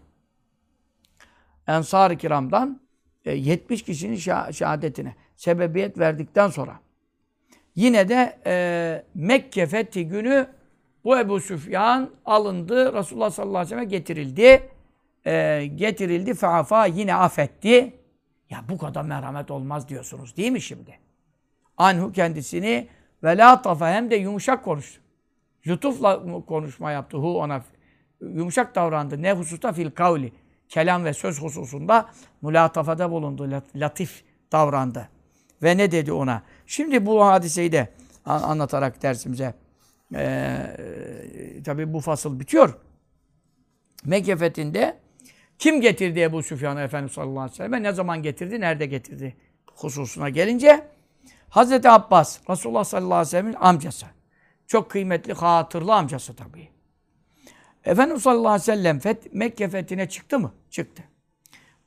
S1: Ensar-ı Kiram'dan 70 e, kişinin şehadetine sebebiyet verdikten sonra yine de e, Mekke fethi günü bu Ebu Süfyan alındı. Resulullah sallallahu aleyhi ve sellem getirildi. E, getirildi. Feafa yine affetti. Ya bu kadar merhamet olmaz diyorsunuz değil mi şimdi? Anhu kendisini ve la tafa hem de yumuşak konuştu. Lütufla konuşma yaptı. Hu ona yumuşak davrandı. Ne hususta fil kavli kelam ve söz hususunda mülatafada bulundu, latif davrandı. Ve ne dedi ona? Şimdi bu hadiseyi de anlatarak dersimize e, e, tabi bu fasıl bitiyor. Mekke fethinde kim getirdi Ebu Süfyan'ı Efendimiz sallallahu aleyhi ve sellem? Ne zaman getirdi? Nerede getirdi? Hususuna gelince Hazreti Abbas, Resulullah sallallahu aleyhi ve sellem'in amcası. Çok kıymetli, hatırlı amcası tabii. Efendimiz sallallahu aleyhi ve sellem feth, Mekke fethine çıktı mı? Çıktı.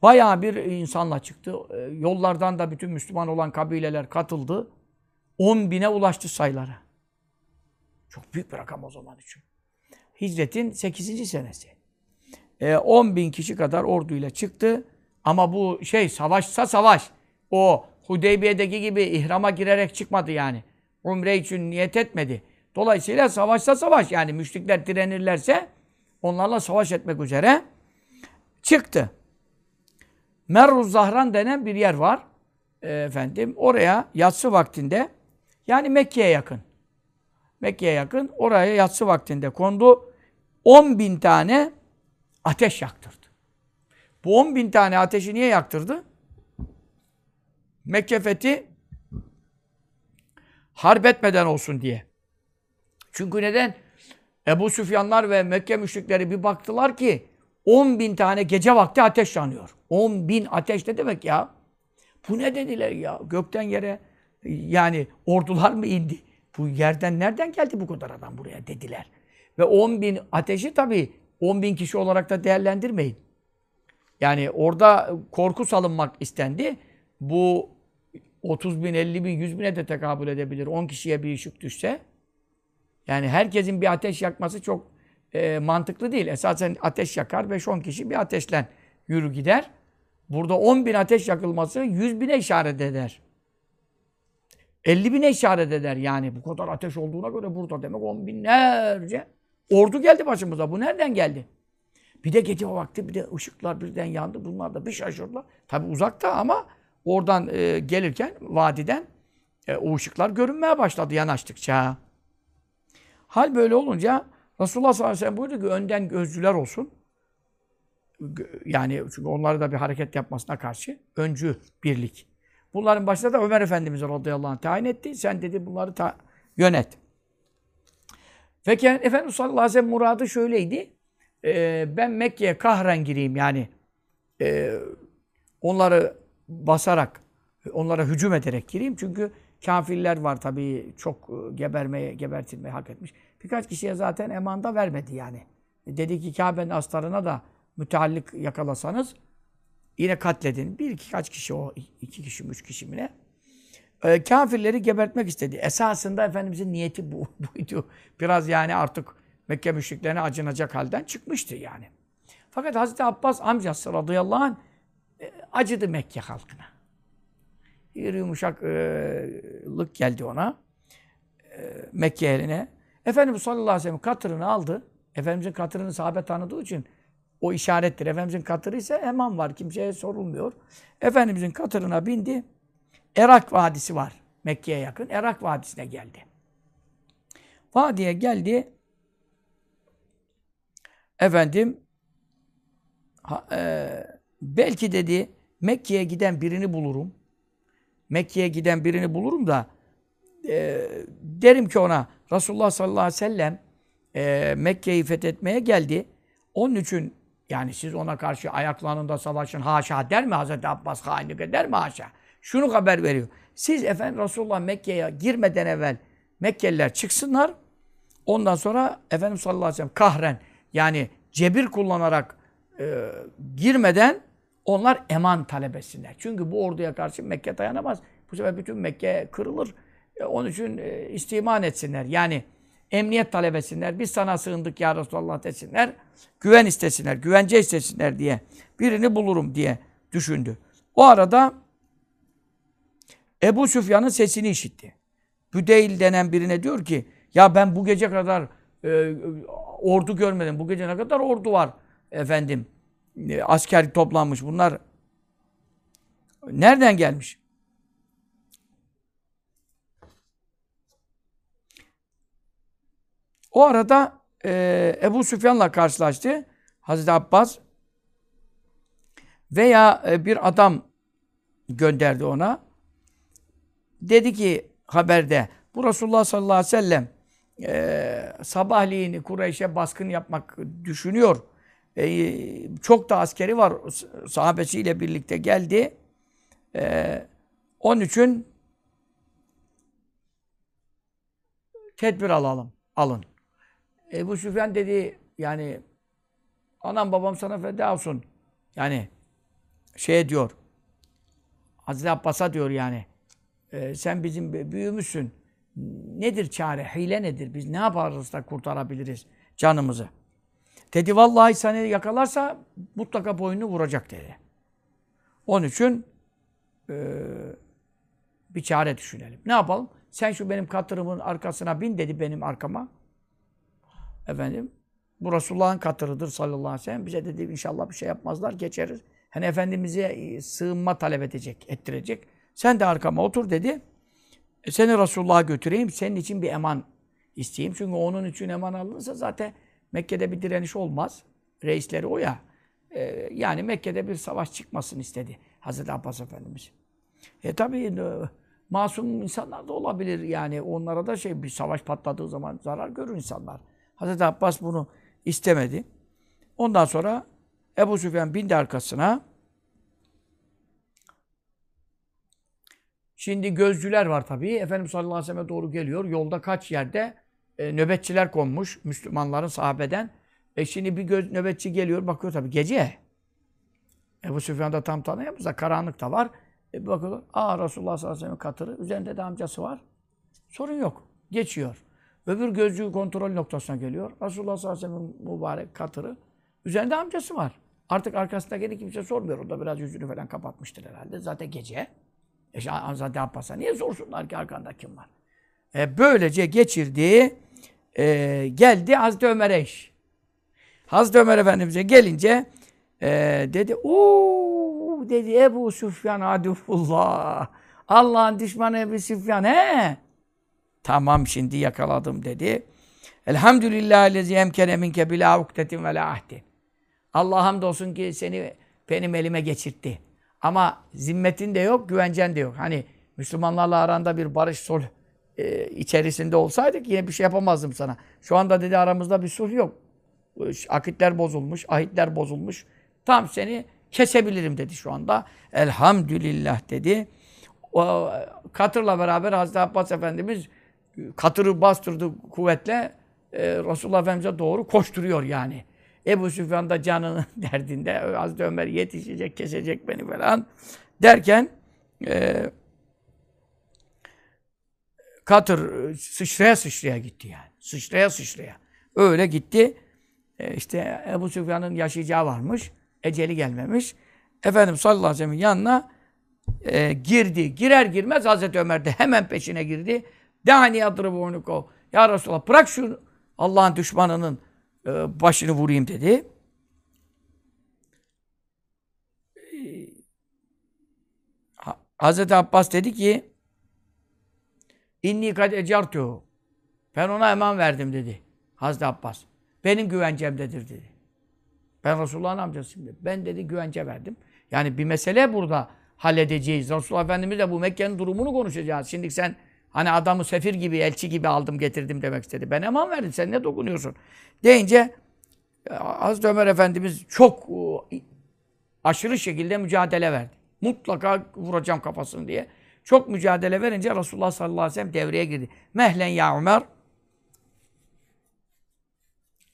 S1: Bayağı bir insanla çıktı. Ee, yollardan da bütün Müslüman olan kabileler katıldı. 10 bine ulaştı sayıları. Çok büyük bir rakam o zaman için. Hicretin 8. senesi. E, 10 bin kişi kadar orduyla çıktı. Ama bu şey savaşsa savaş. O Hudeybiye'deki gibi ihrama girerek çıkmadı yani. Umre için niyet etmedi. Dolayısıyla savaşsa savaş. Yani müşrikler direnirlerse onlarla savaş etmek üzere çıktı. Merruz Zahran denen bir yer var. E, efendim oraya yatsı vaktinde yani Mekke'ye yakın. Mekke'ye yakın oraya yatsı vaktinde kondu. 10 bin tane ateş yaktırdı. Bu 10 bin tane ateşi niye yaktırdı? Mekke fethi harp etmeden olsun diye. Çünkü neden? Ebu Süfyanlar ve Mekke müşrikleri bir baktılar ki 10 bin tane gece vakti ateş yanıyor. 10 bin ateş ne demek ya? Bu ne dediler ya? Gökten yere yani ordular mı indi? Bu yerden nereden geldi bu kadar adam buraya dediler. Ve 10 bin ateşi tabii 10 bin kişi olarak da değerlendirmeyin. Yani orada korku salınmak istendi. Bu 30 bin, 50 bin, 100 bine de tekabül edebilir. 10 kişiye bir ışık düşse. Yani herkesin bir ateş yakması çok e, mantıklı değil. Esasen ateş yakar, 5-10 kişi bir ateşle yürü gider. Burada 10 bin ateş yakılması 100 bine işaret eder. 50 bine işaret eder yani. Bu kadar ateş olduğuna göre burada demek 10 binlerce ordu geldi başımıza. Bu nereden geldi? Bir de gece vakti bir de ışıklar birden yandı. Bunlar da bir şaşırdılar. Tabi uzakta ama oradan e, gelirken vadiden e, o ışıklar görünmeye başladı yanaştıkça. Hal böyle olunca Resulullah sallallahu aleyhi ve sellem buyurdu ki önden gözcüler olsun. Yani çünkü onları da bir hareket yapmasına karşı öncü birlik. Bunların başında da Ömer Efendimiz radıyallahu anh tayin etti. Sen dedi bunları ta yönet. Peki Efendimiz sallallahu aleyhi ve sellem muradı şöyleydi. Ee, ben Mekke'ye kahren gireyim yani. E, onları basarak, onlara hücum ederek gireyim. Çünkü kafirler var tabii çok e, gebermeye, gebertilmeye hak etmiş. Birkaç kişiye zaten eman da vermedi yani. Dedi ki Kabe'nin astarına da müteallik yakalasanız yine katledin. Bir iki kaç kişi o, iki kişi, üç kişi mi ne? E, kafirleri gebertmek istedi. Esasında Efendimizin niyeti bu, buydu. Biraz yani artık Mekke müşriklerine acınacak halden çıkmıştı yani. Fakat Hazreti Abbas amcası radıyallahu anh e, acıdı Mekke halkına. Bir yumuşaklık geldi ona. E, Mekke eline. Efendimiz sallallahu aleyhi ve sellem katırını aldı. Efendimizin katırını sahabe tanıdığı için o işarettir. Efendimizin katırı ise hemen var. Kimseye sorulmuyor. Efendimizin katırına bindi. Erak Vadisi var. Mekke'ye yakın. Erak Vadisi'ne geldi. Vadiye geldi. Efendim ha, e, belki dedi Mekke'ye giden birini bulurum. Mekke'ye giden birini bulurum da e, derim ki ona Resulullah sallallahu aleyhi ve sellem e, Mekke'yi fethetmeye geldi. Onun için yani siz ona karşı ayaklarında savaşın haşa der mi Hazreti Abbas hainlik eder mi haşa? Şunu haber veriyor. Siz efendim Resulullah Mekke'ye girmeden evvel Mekkeliler çıksınlar. Ondan sonra Efendimiz sallallahu aleyhi ve sellem kahren yani cebir kullanarak e, girmeden onlar eman talep etsinler. Çünkü bu orduya karşı Mekke dayanamaz. Bu sefer bütün Mekke kırılır. E, onun için e, istiman etsinler. Yani emniyet talep etsinler. Biz sana sığındık ya Resulallah desinler. Güven istesinler, güvence istesinler diye. Birini bulurum diye düşündü. O arada Ebu Süfyan'ın sesini işitti. Büdeyl denen birine diyor ki ya ben bu gece kadar e, ordu görmedim. Bu gece ne kadar ordu var efendim. E, asker toplanmış. Bunlar nereden gelmiş? O arada e, Ebu Süfyan'la karşılaştı. Hazreti Abbas veya e, bir adam gönderdi ona. Dedi ki haberde bu Resulullah sallallahu aleyhi ve sellem e, sabahleyin Kureyş'e baskın yapmak düşünüyor. E, çok da askeri var. Sahabesiyle birlikte geldi. E, onun için tedbir alalım. Alın. Ebu Süfyan dedi yani anam babam sana feda olsun. Yani şey diyor Hazreti Abbas'a diyor yani e, sen bizim büyüğümüzsün. Nedir çare? Hile nedir? Biz ne yaparız da kurtarabiliriz canımızı? Dedi vallahi seni yakalarsa mutlaka boynunu vuracak dedi. Onun için e, bir çare düşünelim. Ne yapalım? Sen şu benim katırımın arkasına bin dedi benim arkama. Efendim bu Resulullah'ın katırıdır sallallahu aleyhi ve sellem. Bize dedi inşallah bir şey yapmazlar geçeriz. Hani Efendimiz'e sığınma talep edecek, ettirecek. Sen de arkama otur dedi. E, seni Resulullah'a götüreyim. Senin için bir eman isteyeyim. Çünkü onun için eman alınırsa zaten Mekke'de bir direniş olmaz. Reisleri o ya. E, yani Mekke'de bir savaş çıkmasın istedi Hazreti Abbas Efendimiz. E tabi e, masum insanlar da olabilir yani. Onlara da şey bir savaş patladığı zaman zarar görür insanlar. Hazreti Abbas bunu istemedi. Ondan sonra Ebu Süfyan bindi arkasına. Şimdi gözcüler var tabii. Efendimiz sallallahu aleyhi ve sellem'e doğru geliyor. Yolda kaç yerde e, nöbetçiler konmuş Müslümanların sahabeden. E şimdi bir göz, nöbetçi geliyor bakıyor tabii gece. Ebu Süfyan da tam tanıyamaz da karanlık da var. E bakıyorlar. Aa Resulullah sallallahu aleyhi ve sellem'in katırı. Üzerinde de amcası var. Sorun yok. Geçiyor. Öbür gözcü kontrol noktasına geliyor. Resulullah sallallahu aleyhi ve sellem'in mübarek katırı. Üzerinde amcası var. Artık arkasında gene kimse sormuyor. O da biraz yüzünü falan kapatmıştır herhalde. Zaten gece. E zaten Abbas'a niye sorsunlar ki arkanda kim var? E, böylece geçirdi. E, geldi Hazreti Ömer'e iş. Hazreti Ömer Efendimiz'e gelince e, dedi ooo dedi Ebu Süfyan adufullah. Allah'ın düşmanı Ebu Süfyan he. Tamam şimdi yakaladım dedi. Elhamdülillah lezi emkene minke bila ukdetin ve la ahdin. Allah hamdolsun ki seni benim elime geçirtti. Ama zimmetin de yok, güvencen de yok. Hani Müslümanlarla aranda bir barış, sulh e, içerisinde olsaydık yine bir şey yapamazdım sana. Şu anda dedi aramızda bir sulh yok. Akitler bozulmuş, ahitler bozulmuş. Tam seni kesebilirim dedi şu anda. Elhamdülillah dedi. O, katırla beraber Hazreti Abbas Efendimiz katırı bastırdı kuvvetle e, Resulullah Efendimiz'e doğru koşturuyor yani. Ebu Süfyan da canının derdinde. Hazreti Ömer yetişecek, kesecek beni falan. Derken e, katır sıçraya sıçraya gitti yani. Sıçraya sıçraya. Öyle gitti. E, işte Ebu Süfyan'ın yaşayacağı varmış. Eceli gelmemiş. Efendim sallallahu aleyhi ve sellem'in yanına e, girdi. Girer girmez Hazreti Ömer de hemen peşine girdi. Dehani yadrıbu unuko. Ya Resulallah bırak şu Allah'ın düşmanının e, başını vurayım dedi. Hazreti Abbas dedi ki İnni kad ecartuhu. Ben ona eman verdim dedi. Hazreti Abbas. Benim güvencemdedir dedi. Ben Resulullah'ın amcasıyım dedi. Ben dedi güvence verdim. Yani bir mesele burada halledeceğiz. Resulullah Efendimiz de bu Mekke'nin durumunu konuşacağız. Şimdi sen hani adamı sefir gibi, elçi gibi aldım getirdim demek istedi. Ben eman verdim. Sen ne dokunuyorsun? Deyince Hazreti Ömer Efendimiz çok aşırı şekilde mücadele verdi. Mutlaka vuracağım kafasını diye. Çok mücadele verince Resulullah sallallahu aleyhi ve sellem devreye girdi. Mehlen ya Ömer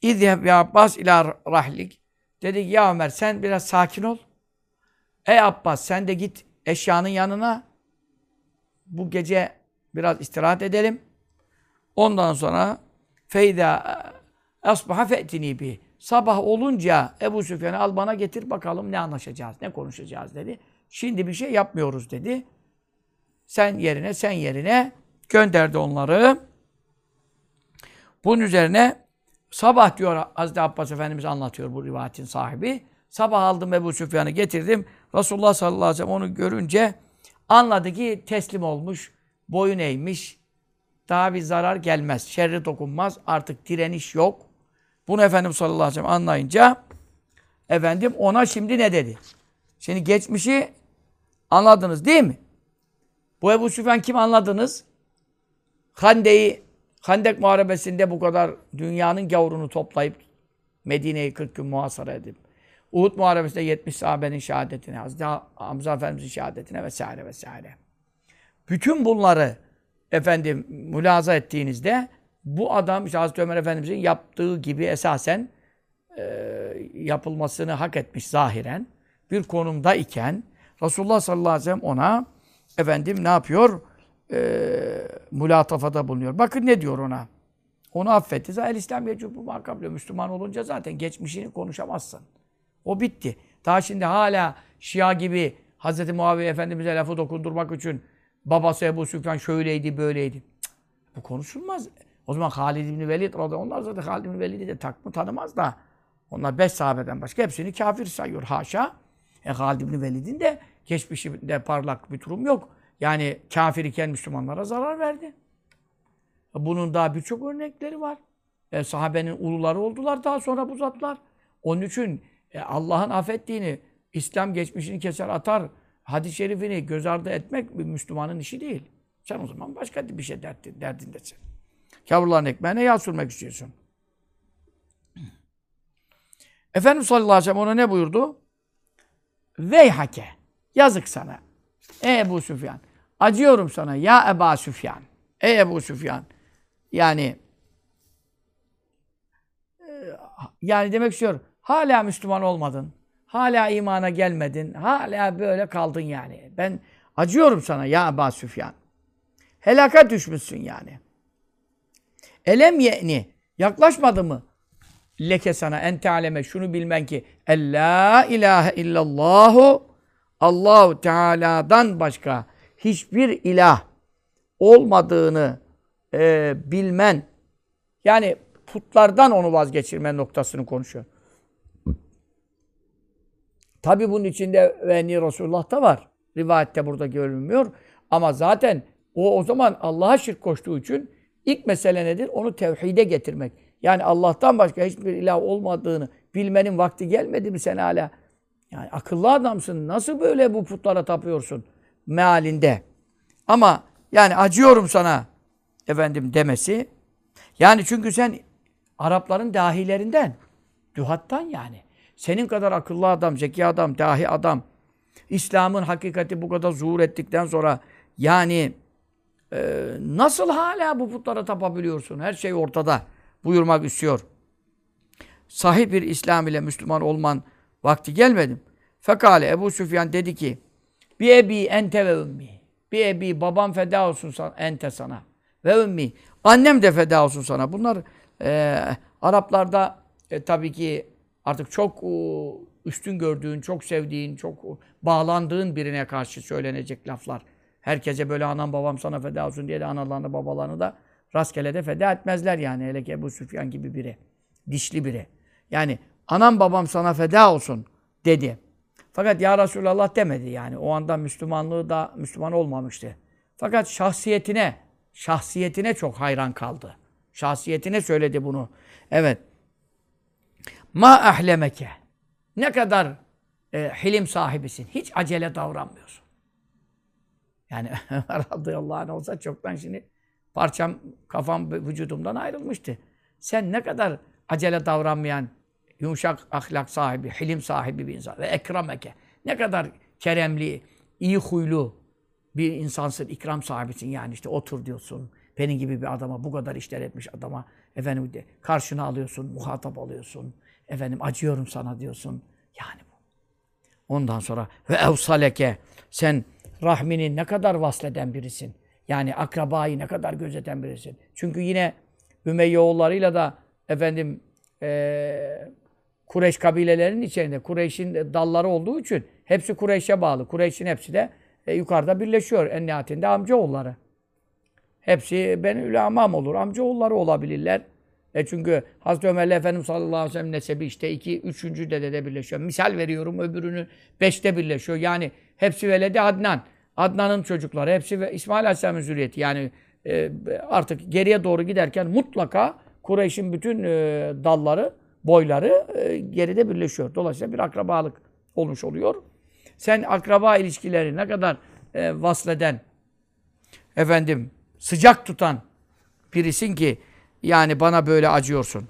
S1: İzheb ya Abbas ila rahlik. Dedi ya Ömer sen biraz sakin ol. Ey Abbas sen de git eşyanın yanına. Bu gece biraz istirahat edelim. Ondan sonra feyda asbaha fe'tini bi. Sabah olunca Ebu Süfyan'ı al bana getir bakalım ne anlaşacağız, ne konuşacağız dedi. Şimdi bir şey yapmıyoruz dedi. Sen yerine, sen yerine gönderdi onları. Bunun üzerine sabah diyor Hazreti Abbas Efendimiz anlatıyor bu rivayetin sahibi. Sabah aldım Ebu Süfyan'ı getirdim. Resulullah sallallahu aleyhi ve sellem onu görünce anladı ki teslim olmuş, boyun eğmiş. Daha bir zarar gelmez, şerri dokunmaz. Artık direniş yok. Bunu Efendimiz sallallahu aleyhi ve sellem anlayınca efendim ona şimdi ne dedi? Şimdi geçmişi anladınız değil mi? Bu Ebu Süfyan kim anladınız? Hande'yi Handek Muharebesi'nde bu kadar dünyanın gavurunu toplayıp Medine'yi 40 gün muhasara edip Uhud Muharebesi'nde 70 sahabenin şehadetine, Hazreti Hamza Efendimiz'in şehadetine vesaire vesaire. Bütün bunları efendim mülaza ettiğinizde bu adam işte Hazreti Ömer Efendimiz'in yaptığı gibi esasen e, yapılmasını hak etmiş zahiren bir konumda iken Resulullah sallallahu aleyhi ve sellem ona efendim ne yapıyor? E, mülatafada bulunuyor. Bakın ne diyor ona? Onu affetti. Zahir İslam yecubu makable. Müslüman olunca zaten geçmişini konuşamazsın. O bitti. Daha şimdi hala Şia gibi Hz. Muaviye Efendimiz'e lafı dokundurmak için babası Ebu Süfyan şöyleydi, böyleydi. Cık, bu konuşulmaz. O zaman Halid İbni Velid, onlar zaten Halid İbni Velid'i de takma tanımaz da. Onlar beş sahabeden başka hepsini kafir sayıyor haşa. E Halid İbni Velid'in de geçmişinde parlak bir durum yok. Yani kafir iken Müslümanlara zarar verdi. Bunun daha birçok örnekleri var. E, sahabenin uluları oldular daha sonra bu zatlar. Onun için e, Allah'ın affettiğini, İslam geçmişini keser atar, hadis-i şerifini göz ardı etmek bir Müslümanın işi değil. Sen o zaman başka bir şey derdin, derdindesin. Kavruların ekmeğine yağ sürmek istiyorsun. Efendimiz sallallahu aleyhi ve sellem ona ne buyurdu? Veyhake. Yazık sana. Ey Ebu Süfyan. Acıyorum sana ya Eba Süfyan. Ey Ebu Süfyan. Yani e, yani demek istiyor. Hala Müslüman olmadın. Hala imana gelmedin. Hala böyle kaldın yani. Ben acıyorum sana ya Aba Süfyan. Helaka düşmüşsün yani. Elem ye'ni. Yaklaşmadı mı? Leke sana en tealeme şunu bilmen ki La ilahe illallahu Allahu Teala'dan başka hiçbir ilah olmadığını e, bilmen yani putlardan onu vazgeçirme noktasını konuşuyor. Tabi bunun içinde ve Resulullah da var. Rivayette burada görülmüyor. Ama zaten o o zaman Allah'a şirk koştuğu için ilk mesele nedir? Onu tevhide getirmek. Yani Allah'tan başka hiçbir ilah olmadığını bilmenin vakti gelmedi mi sen hala? Yani akıllı adamsın. Nasıl böyle bu putlara tapıyorsun? Mealinde. Ama yani acıyorum sana efendim demesi. Yani çünkü sen Arapların dahilerinden, dühattan yani. Senin kadar akıllı adam, zeki adam, dahi adam, İslam'ın hakikati bu kadar zuhur ettikten sonra yani e, nasıl hala bu putlara tapabiliyorsun? Her şey ortada buyurmak istiyor. Sahih bir İslam ile Müslüman olman vakti gelmedi. Fekale Ebu Süfyan dedi ki bir ebi ente ve ümmi. Bir ebi babam feda olsun sana, ente sana. Ve ümmi. Annem de feda olsun sana. Bunlar e, Araplarda e, tabii ki artık çok e, üstün gördüğün, çok sevdiğin, çok bağlandığın birine karşı söylenecek laflar. Herkese böyle anam babam sana feda olsun diye de analarını babalarını da rastgele de feda etmezler yani. Hele ki Ebu Süfyan gibi biri. Dişli biri. Yani anam babam sana feda olsun dedi. Fakat ya Resulallah demedi yani. O anda Müslümanlığı da Müslüman olmamıştı. Fakat şahsiyetine, şahsiyetine çok hayran kaldı. Şahsiyetine söyledi bunu. Evet. Ma ahlemeke. Ne kadar e, hilim sahibisin. Hiç acele davranmıyorsun. Yani radıyallahu anh olsa çoktan şimdi parçam, kafam vücudumdan ayrılmıştı. Sen ne kadar acele davranmayan, yumuşak ahlak sahibi, hilim sahibi bir insan ve ekrameke. Ne kadar keremli, iyi huylu bir insansın, ikram sahibisin yani işte otur diyorsun. Benim gibi bir adama, bu kadar işler etmiş adama efendim de karşına alıyorsun, muhatap alıyorsun. Efendim acıyorum sana diyorsun. Yani bu. Ondan sonra ve evsaleke sen rahmini ne kadar vasleden birisin. Yani akrabayı ne kadar gözeten birisin. Çünkü yine Ümeyye oğullarıyla da efendim e, Kureyş kabilelerinin içerisinde Kureyş'in dalları olduğu için hepsi Kureyş'e bağlı. Kureyş'in hepsi de e, yukarıda birleşiyor. En nihayetinde amcaoğulları. Hepsi ben ülamam olur. Amcaoğulları olabilirler. E çünkü Hazreti Ömer'le Efendimiz sallallahu aleyhi ve sellem nesebi işte iki, üçüncü dedede birleşiyor. Misal veriyorum öbürünü beşte birleşiyor. Yani hepsi veledi Adnan. Adnan'ın çocukları hepsi ve İsmail Aleyhisselam'ın zürriyeti. Yani e, artık geriye doğru giderken mutlaka Kureyş'in bütün e, dalları, boyları e, geride birleşiyor. Dolayısıyla bir akrabalık olmuş oluyor. Sen akraba ilişkileri ne kadar e, vasleden, efendim sıcak tutan birisin ki yani bana böyle acıyorsun.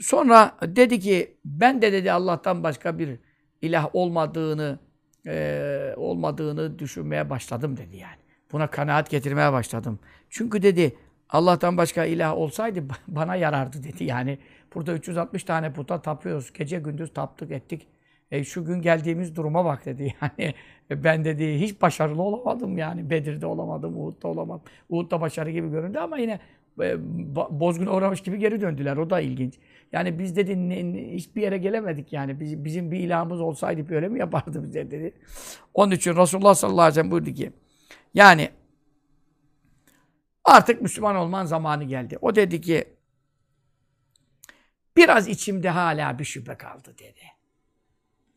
S1: Sonra dedi ki ben de dedi Allah'tan başka bir ilah olmadığını e, olmadığını düşünmeye başladım dedi yani. Buna kanaat getirmeye başladım. Çünkü dedi Allah'tan başka ilah olsaydı bana yarardı dedi. Yani burada 360 tane puta tapıyoruz. Gece gündüz taptık ettik. E, şu gün geldiğimiz duruma bak dedi. Yani e, ben dedi hiç başarılı olamadım yani. Bedir'de olamadım, Uhud'da olamadım. Uhud'da başarı gibi göründü ama yine e, bozguna uğramış gibi geri döndüler. O da ilginç. Yani biz dedi hiçbir yere gelemedik yani. Biz, bizim bir ilahımız olsaydı böyle mi yapardı bize dedi. Onun için Resulullah sallallahu aleyhi ve sellem buyurdu ki yani artık Müslüman olman zamanı geldi. O dedi ki biraz içimde hala bir şüphe kaldı dedi.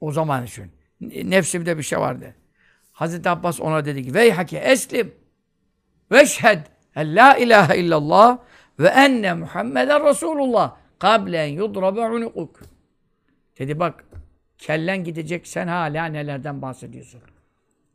S1: O zaman için. Nefsimde bir şey vardı. Hazreti Abbas ona dedi ki Veyhake eslim veşhed en la ilahe illallah ve enne Muhammeden Resulullah kablen yudrabe unukuk. Dedi bak kellen gidecek sen hala nelerden bahsediyorsun.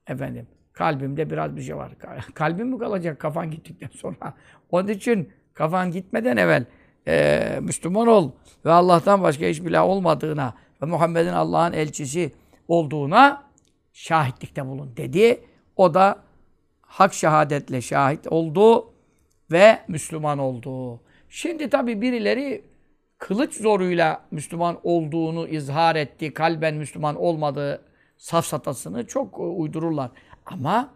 S1: Efendim kalbimde biraz bir şey var. Kalbim mi kalacak kafan gittikten sonra? Onun için kafan gitmeden evvel e, Müslüman ol ve Allah'tan başka hiçbir ilah olmadığına ve Muhammed'in Allah'ın elçisi olduğuna şahitlikte bulun dedi. O da hak şehadetle şahit oldu ve Müslüman oldu. Şimdi tabi birileri kılıç zoruyla Müslüman olduğunu izhar etti, kalben Müslüman olmadığı safsatasını çok e, uydururlar. Ama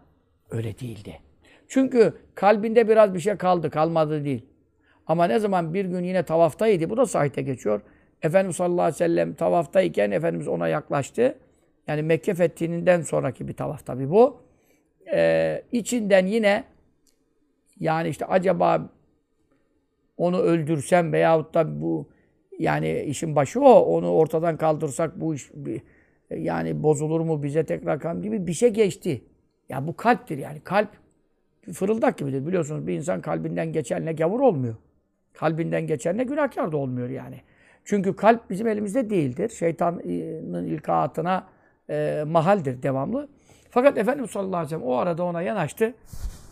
S1: öyle değildi. Çünkü kalbinde biraz bir şey kaldı, kalmadı değil. Ama ne zaman bir gün yine tavaftaydı, bu da sahite geçiyor. Efendimiz sallallahu aleyhi ve sellem tavaftayken Efendimiz ona yaklaştı. Yani Mekke fethinden sonraki bir tavaf tabi bu. Ee, içinden yine yani işte acaba onu öldürsem veyahut da bu yani işin başı o. Onu ortadan kaldırsak bu iş yani bozulur mu bize tekrar kan gibi bir şey geçti. Ya bu kalptir yani. Kalp fırıldak gibidir. Biliyorsunuz bir insan kalbinden geçenle gavur olmuyor. Kalbinden geçenle günahkar da olmuyor yani. Çünkü kalp bizim elimizde değildir. Şeytanın ilkaatına e, mahaldir devamlı. Fakat Efendimiz sallallahu aleyhi ve sellem o arada ona yanaştı.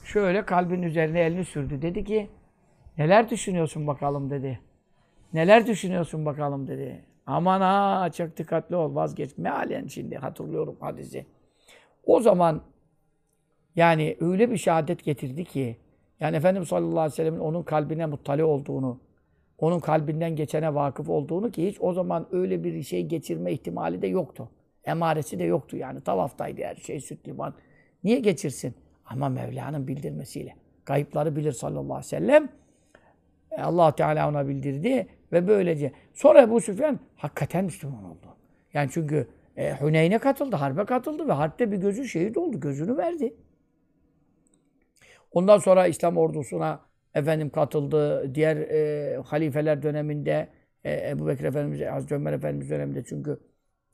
S1: Şöyle kalbin üzerine elini sürdü. Dedi ki neler düşünüyorsun bakalım dedi. Neler düşünüyorsun bakalım dedi. Aman ha çok dikkatli ol vazgeç. Mealen şimdi hatırlıyorum hadisi. O zaman yani öyle bir şehadet getirdi ki yani Efendimiz sallallahu aleyhi ve sellem'in onun kalbine muttali olduğunu, onun kalbinden geçene vakıf olduğunu ki hiç o zaman öyle bir şey geçirme ihtimali de yoktu. Emaresi de yoktu yani. Tavaftaydı her şey, süt liman. Niye geçirsin? Ama Mevla'nın bildirmesiyle. Kayıpları bilir sallallahu aleyhi ve sellem. E, allah Teala ona bildirdi ve böylece. Sonra Ebu Süfyan hakikaten Müslüman oldu. Yani çünkü e, Hüneyn'e katıldı, harbe katıldı ve harpte bir gözü şehit oldu. Gözünü verdi. Ondan sonra İslam ordusuna efendim katıldı. Diğer e, halifeler döneminde e, Ebu Bekir Efendimiz, Hazreti Ömer Efendimiz döneminde çünkü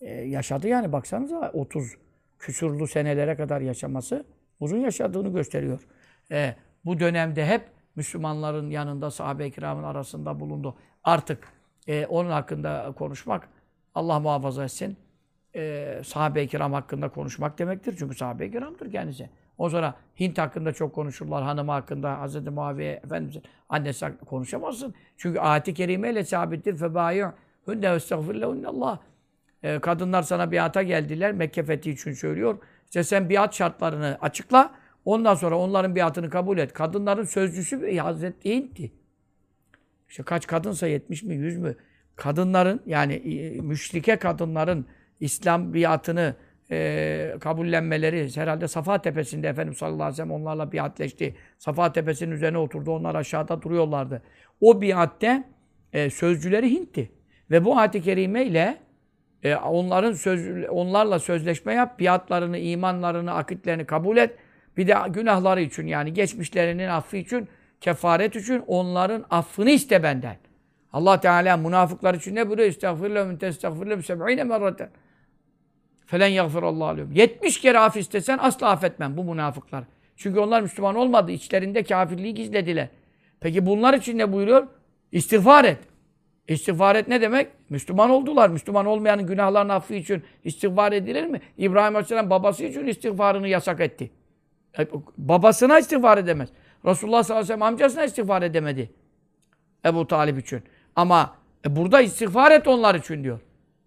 S1: e, yaşadı yani baksanıza 30 küsurlu senelere kadar yaşaması uzun yaşadığını gösteriyor. E, bu dönemde hep Müslümanların yanında sahabe-i kiramın arasında bulundu. Artık e, onun hakkında konuşmak Allah muhafaza etsin. E, sahabe-i kiram hakkında konuşmak demektir. Çünkü sahabe-i kiramdır kendisi. O sonra Hint hakkında çok konuşurlar. Hanımı hakkında Hz. Muaviye Efendimiz'in annesi hakkında konuşamazsın. Çünkü ayet-i kerime sabittir. Febâyû hünne estağfirlehunallah. E, kadınlar sana biata geldiler. Mekke fethi için söylüyor. İşte sen biat şartlarını açıkla. Ondan sonra onların biatını kabul et. Kadınların sözcüsü Hazreti Hint'ti. İşte kaç kadınsa 70 mi 100 mü? Kadınların yani müşrike kadınların İslam biatını e, kabullenmeleri herhalde Safa Tepesi'nde Efendimiz sallallahu aleyhi ve sellem onlarla biatleşti. Safa Tepesi'nin üzerine oturdu. Onlar aşağıda duruyorlardı. O biatte e, sözcüleri Hint'ti. Ve bu ayet-i kerime ile e, onların söz, onlarla sözleşme yap, biatlarını, imanlarını, akitlerini kabul et. Bir de günahları için yani geçmişlerinin affı için, kefaret için onların affını iste benden. Allah Teala münafıklar için ne buyuruyor? Estağfirullah min testağfirullah seb'ine merraten. Felen yagfirallahu aleyhim. 70 kere af istesen asla affetmem bu münafıklar. Çünkü onlar Müslüman olmadı. İçlerinde kafirliği gizlediler. Peki bunlar için ne buyuruyor? İstiğfar et. İstiğfar et ne demek? Müslüman oldular. Müslüman olmayanın günahlarının affı için istiğfar edilir mi? İbrahim Aleyhisselam babası için istiğfarını yasak etti. E, babasına istiğfar edemez. Resulullah sallallahu aleyhi ve sellem amcasına istiğfar edemedi. Ebu Talip için. Ama e, burada istiğfar et onlar için diyor.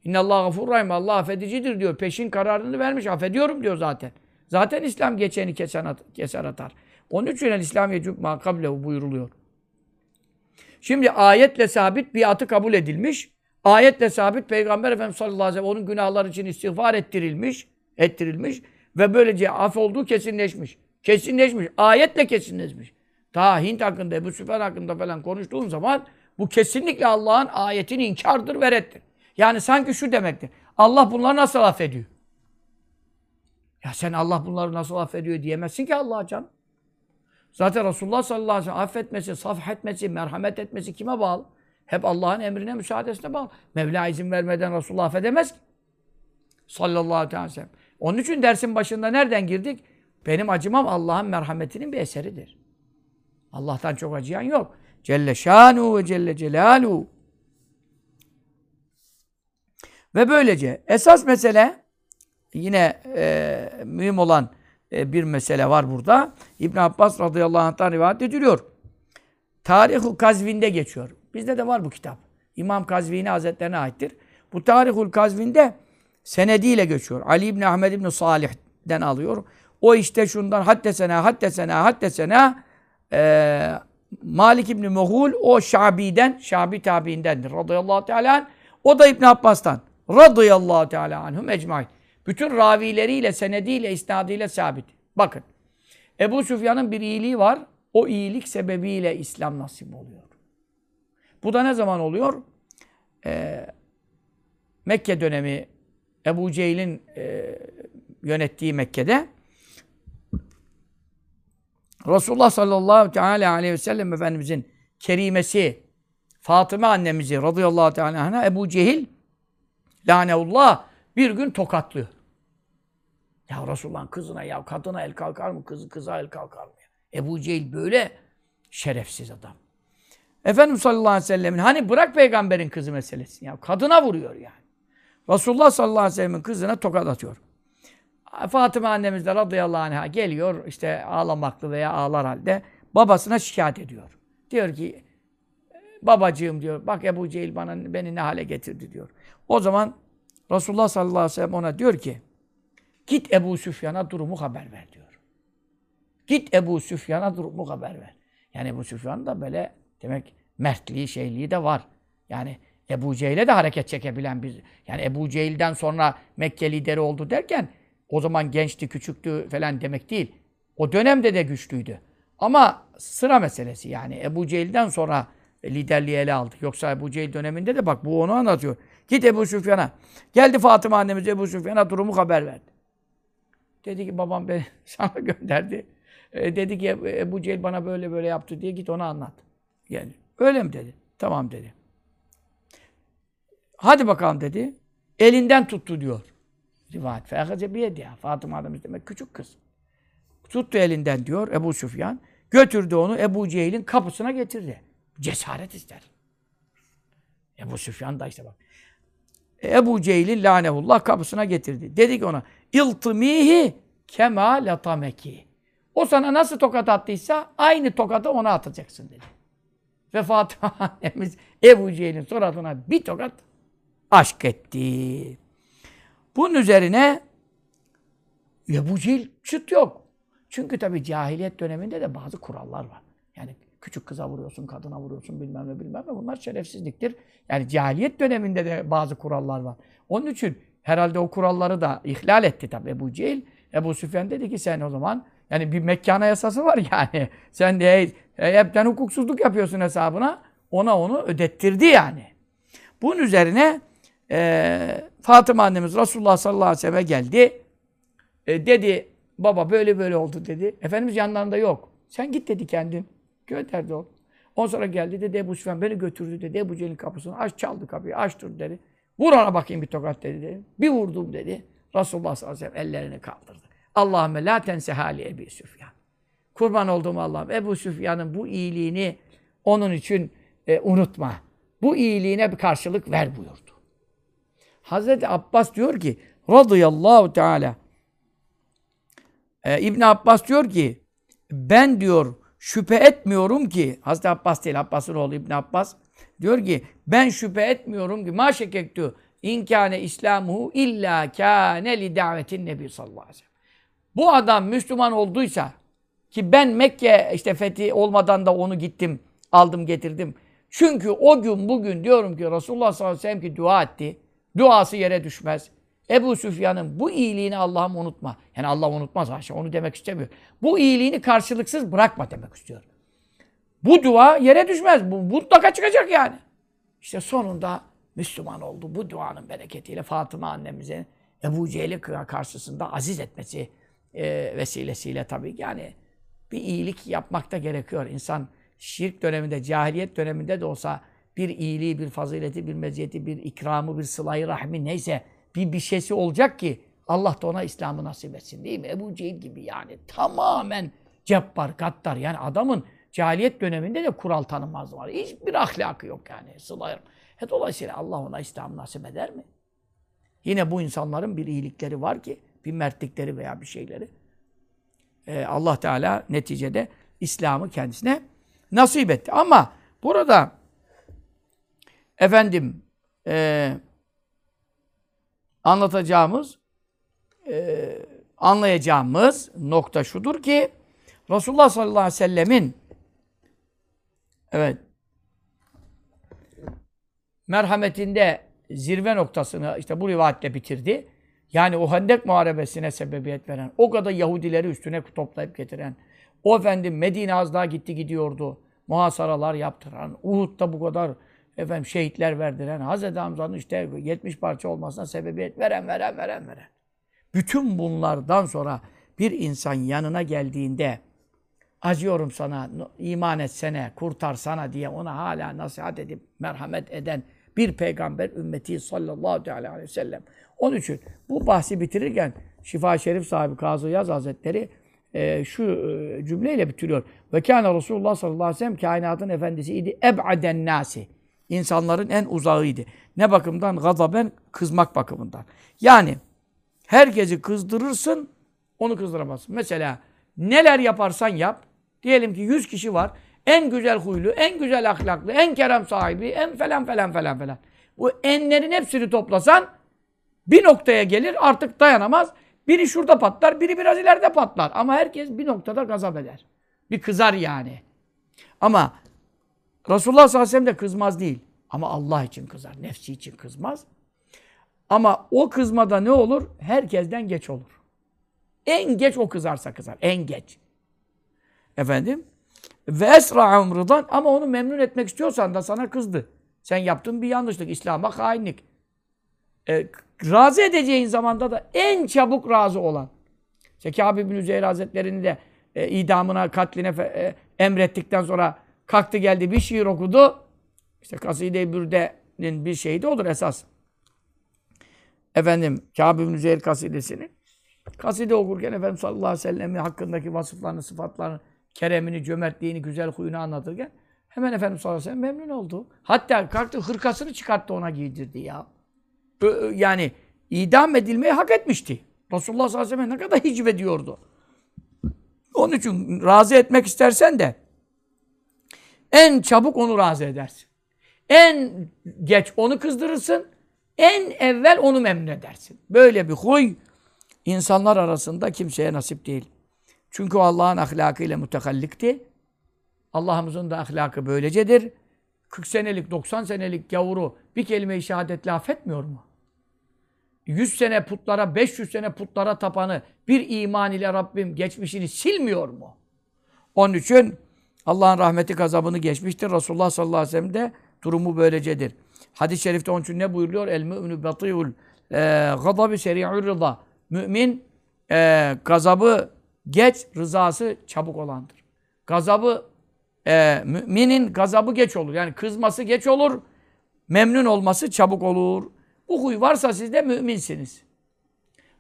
S1: İnnallâhu gafur rahim. Allah affedicidir diyor. Peşin kararını vermiş. Affediyorum diyor zaten. Zaten İslam geçeni keser, at, keser atar. Onun için İslam yecub makablehu buyuruluyor. Şimdi ayetle sabit biatı kabul edilmiş. Ayetle sabit Peygamber Efendimiz sallallahu aleyhi ve sellem onun günahları için istiğfar ettirilmiş. Ettirilmiş. Ve böylece af olduğu kesinleşmiş. Kesinleşmiş. Ayetle kesinleşmiş. Daha Hint hakkında, Ebu Süfyan hakkında falan konuştuğun zaman bu kesinlikle Allah'ın ayetini inkardır ve reddir. Yani sanki şu demektir. Allah bunları nasıl affediyor? Ya sen Allah bunları nasıl affediyor diyemezsin ki Allah'a can. Zaten Resulullah sallallahu aleyhi ve sellem affetmesi, safh etmesi, merhamet etmesi kime bağlı? Hep Allah'ın emrine, müsaadesine bağlı. Mevla izin vermeden Resulullah affedemez ki. Sallallahu aleyhi ve sellem. Onun için dersin başında nereden girdik? Benim acımam Allah'ın merhametinin bir eseridir. Allah'tan çok acıyan yok. Celle şanu ve celle celalu. Ve böylece esas mesele yine e, mühim olan e, bir mesele var burada. İbn Abbas radıyallahu anh'tan rivayet ediliyor. Tarihul Kazvin'de geçiyor. Bizde de var bu kitap. İmam Kazvini Hazretlerine aittir. Bu Tarihul Kazvin'de senediyle geçiyor. Ali İbni Ahmed İbni Salih'den alıyor. O işte şundan haddesena, haddesena, haddesena e, Malik İbni Mughul o Şabi'den, Şabi tabiindendir radıyallahu teala. O da İbn Abbas'tan radıyallahu teala anhum ecmaîn. Bütün ravileriyle, senediyle, isnadıyla sabit. Bakın. Ebu Süfyan'ın bir iyiliği var. O iyilik sebebiyle İslam nasip oluyor. Bu da ne zaman oluyor? Ee, Mekke dönemi Ebu Cehil'in e, yönettiği Mekke'de Resulullah sallallahu teala aleyhi ve sellem Efendimizin kerimesi Fatıma annemizi radıyallahu teala anh'a Ebu Cehil laneullah bir gün tokatlıyor. Ya Resulullah'ın kızına ya kadına el kalkar mı? Kızı kıza el kalkar mı? Ebu Cehil böyle şerefsiz adam. Efendimiz sallallahu aleyhi ve sellemin hani bırak peygamberin kızı meselesi ya kadına vuruyor yani. Resulullah sallallahu aleyhi ve sellemin kızına tokat atıyor. Fatıma annemiz de radıyallahu anh'a geliyor işte ağlamaklı veya ağlar halde babasına şikayet ediyor. Diyor ki babacığım diyor bak Ebu Cehil bana beni ne hale getirdi diyor. O zaman Resulullah sallallahu aleyhi ve sellem ona diyor ki git Ebu Süfyan'a durumu haber ver diyor. Git Ebu Süfyan'a durumu haber ver. Yani Ebu Süfyan da böyle demek mertliği, şeyliği de var. Yani Ebu Cehil'e de hareket çekebilen bir... Yani Ebu Cehil'den sonra Mekke lideri oldu derken o zaman gençti, küçüktü falan demek değil. O dönemde de güçlüydü. Ama sıra meselesi yani. Ebu Cehil'den sonra liderliği ele aldı. Yoksa Ebu Cehil döneminde de bak bu onu anlatıyor. Git Ebu Süfyan'a. Geldi Fatıma annemiz Ebu Süfyan'a durumu haber verdi. Dedi ki babam beni sana gönderdi. E, dedi ki Ebu Cehil bana böyle böyle yaptı diye git ona anlat. Yani öyle mi dedi? Tamam dedi. Hadi bakalım dedi. Elinden tuttu diyor. Rivayet. Fehace bir ya. Fatıma annemiz demek küçük kız. Tuttu elinden diyor Ebu Süfyan. Götürdü onu Ebu Cehil'in kapısına getirdi. Cesaret ister. Ebu Süfyan da işte bak. Ebu Cehil'in lanehullah kapısına getirdi. Dedi ki ona İltimihi kema latameki. O sana nasıl tokat attıysa aynı tokatı ona atacaksın dedi. Ve Fatıma annemiz Ebu Cehil'in suratına bir tokat aşk etti. Bunun üzerine Ebu Cehil çıt yok. Çünkü tabi cahiliyet döneminde de bazı kurallar var. Yani küçük kıza vuruyorsun, kadına vuruyorsun bilmem ne bilmem ne. Bunlar şerefsizliktir. Yani cahiliyet döneminde de bazı kurallar var. Onun için herhalde o kuralları da ihlal etti tabi Ebu Cehil. Ebu Süfyan dedi ki sen o zaman yani bir mekana yasası var yani. Sen de hey, hepten hukuksuzluk yapıyorsun hesabına. Ona onu ödettirdi yani. Bunun üzerine e, Fatıma annemiz Resulullah sallallahu aleyhi ve sellem'e geldi. E, dedi baba böyle böyle oldu dedi. Efendimiz yanlarında yok. Sen git dedi kendin. Gönderdi o. Ondan sonra geldi dedi Ebu Süfyan beni götürdü dedi. Ebu Cehil'in kapısını aç çaldı kapıyı açtır dedi. Vur ona bakayım bir tokat dedi. dedi. Bir vurdum dedi. Resulullah sallallahu aleyhi ve sellem ellerini kaldırdı. Allahümme la tense hali Ebu Süfyan. Kurban olduğum Allah'ım Ebu Süfyan'ın bu iyiliğini onun için e, unutma. Bu iyiliğine bir karşılık ver buyurdu. Hazreti Abbas diyor ki radıyallahu teala e, İbn Abbas diyor ki ben diyor şüphe etmiyorum ki Hazreti Abbas değil Abbas'ın oğlu İbn Abbas diyor ki ben şüphe etmiyorum ki ma şekektu inkâne İslamuhu illa kâne li davetin nebi sallallahu aleyhi ve sellem. Bu adam Müslüman olduysa ki ben Mekke işte fethi olmadan da onu gittim aldım getirdim. Çünkü o gün bugün diyorum ki Resulullah sallallahu aleyhi ve sellem ki dua etti. Duası yere düşmez. Ebu Süfyan'ın bu iyiliğini Allah'ım unutma. Yani Allah unutmaz haşa onu demek istemiyor. Bu iyiliğini karşılıksız bırakma demek istiyor. Bu dua yere düşmez. Bu mutlaka çıkacak yani. İşte sonunda Müslüman oldu. Bu duanın bereketiyle Fatıma annemize Ebu Cehil'i karşısında aziz etmesi e, vesilesiyle tabii yani bir iyilik yapmakta gerekiyor. İnsan şirk döneminde, cahiliyet döneminde de olsa bir iyiliği, bir fazileti, bir meziyeti, bir ikramı, bir sılayı rahmi neyse bir bir şeysi olacak ki Allah da ona İslam'ı nasip etsin değil mi? Ebu Cehil gibi yani tamamen cebbar, gattar. Yani adamın cahiliyet döneminde de kural tanımaz var. Hiçbir ahlakı yok yani. Sılayı. E dolayısıyla Allah ona İslam'ı nasip eder mi? Yine bu insanların bir iyilikleri var ki, bir mertlikleri veya bir şeyleri. Ee, Allah Teala neticede İslam'ı kendisine nasip etti. Ama burada efendim e, anlatacağımız e, anlayacağımız nokta şudur ki Resulullah sallallahu aleyhi ve sellemin Evet. Merhametinde zirve noktasını işte bu rivayetle bitirdi. Yani o Hendek Muharebesi'ne sebebiyet veren, o kadar Yahudileri üstüne toplayıp getiren, o efendim Medine az daha gitti gidiyordu. Muhasaralar yaptıran, Uhud'da bu kadar efendim şehitler verdiren, Hazreti Hamza'nın işte 70 parça olmasına sebebiyet veren, veren, veren, veren. Bütün bunlardan sonra bir insan yanına geldiğinde acıyorum sana, iman etsene, kurtarsana diye ona hala nasihat edip merhamet eden bir peygamber ümmeti sallallahu aleyhi ve sellem. Onun için bu bahsi bitirirken Şifa Şerif sahibi Kazı Yaz Hazretleri e, şu e, cümleyle bitiriyor. Ve kâne Resulullah sallallahu aleyhi ve sellem kainatın efendisiydi. Eb'aden nasi. İnsanların en uzağıydı. Ne bakımdan? Gazaben kızmak bakımından. Yani herkesi kızdırırsın, onu kızdıramazsın. Mesela neler yaparsan yap. Diyelim ki 100 kişi var. En güzel huylu, en güzel ahlaklı, en kerem sahibi, en falan falan falan falan. Bu enlerin hepsini toplasan bir noktaya gelir artık dayanamaz. Biri şurada patlar, biri biraz ileride patlar. Ama herkes bir noktada gazap eder. Bir kızar yani. Ama Resulullah sallallahu aleyhi ve sellem de kızmaz değil. Ama Allah için kızar. Nefsi için kızmaz. Ama o kızmada ne olur? Herkesten geç olur. En geç o kızarsa kızar. En geç. Efendim? Ve esra umrudan ama onu memnun etmek istiyorsan da sana kızdı. Sen yaptığın bir yanlışlık. İslam'a hainlik. E, razı edeceğin zamanda da en çabuk razı olan. İşte Kâb bin Üzeyr Hazretleri'ni de e, idamına, katline e, emrettikten sonra kalktı geldi bir şiir okudu. İşte Kaside-i Bürde'nin bir şeyi de odur esas. Efendim Kâb bin Üzeyr kasidesini. Kaside okurken Efendimiz sallallahu aleyhi ve sellem'in hakkındaki vasıflarını, sıfatlarını, keremini, cömertliğini, güzel huyunu anlatırken hemen Efendimiz sallallahu aleyhi ve sellem memnun oldu. Hatta kalktı hırkasını çıkarttı ona giydirdi ya. Yani idam edilmeyi hak etmişti. Resulullah sallallahu aleyhi ve sellem ne kadar hicv ediyordu. Onun için razı etmek istersen de en çabuk onu razı edersin. En geç onu kızdırırsın. En evvel onu memnun edersin. Böyle bir huy insanlar arasında kimseye nasip değil. Çünkü Allah'ın ahlakıyla mütekallikti. Allah'ımızın da ahlakı böylecedir. 40 senelik, 90 senelik gavuru bir kelime-i şehadetle affetmiyor mu? 100 sene putlara, 500 sene putlara tapanı bir iman ile Rabbim geçmişini silmiyor mu? Onun için Allah'ın rahmeti gazabını geçmiştir. Resulullah sallallahu aleyhi ve sellem de durumu böylecedir. Hadis-i şerifte onun için ne buyuruyor? El mü'minü batî'ul gadabi seri'ur rıza. Mümin e, gazabı geç, rızası çabuk olandır. Gazabı e, müminin gazabı geç olur. Yani kızması geç olur, memnun olması çabuk olur. Bu huy varsa sizde müminsiniz.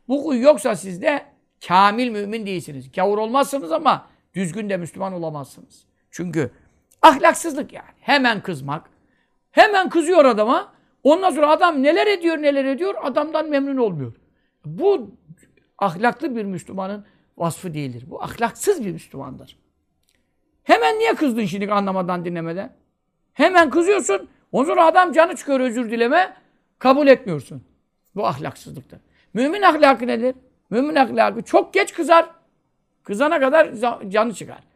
S1: Bu huy yoksa sizde kamil mümin değilsiniz. Gavur olmazsınız ama düzgün de Müslüman olamazsınız. Çünkü ahlaksızlık yani. Hemen kızmak. Hemen kızıyor adama. Ondan sonra adam neler ediyor neler ediyor adamdan memnun olmuyor. Bu ahlaklı bir Müslümanın vasfı değildir. Bu ahlaksız bir Müslümandır. Hemen niye kızdın şimdi anlamadan dinlemeden? Hemen kızıyorsun. Ondan sonra adam canı çıkıyor özür dileme. Kabul etmiyorsun. Bu ahlaksızlıktır. Mümin ahlakı nedir? Mümin ahlakı çok geç kızar. Kızana kadar canı çıkar.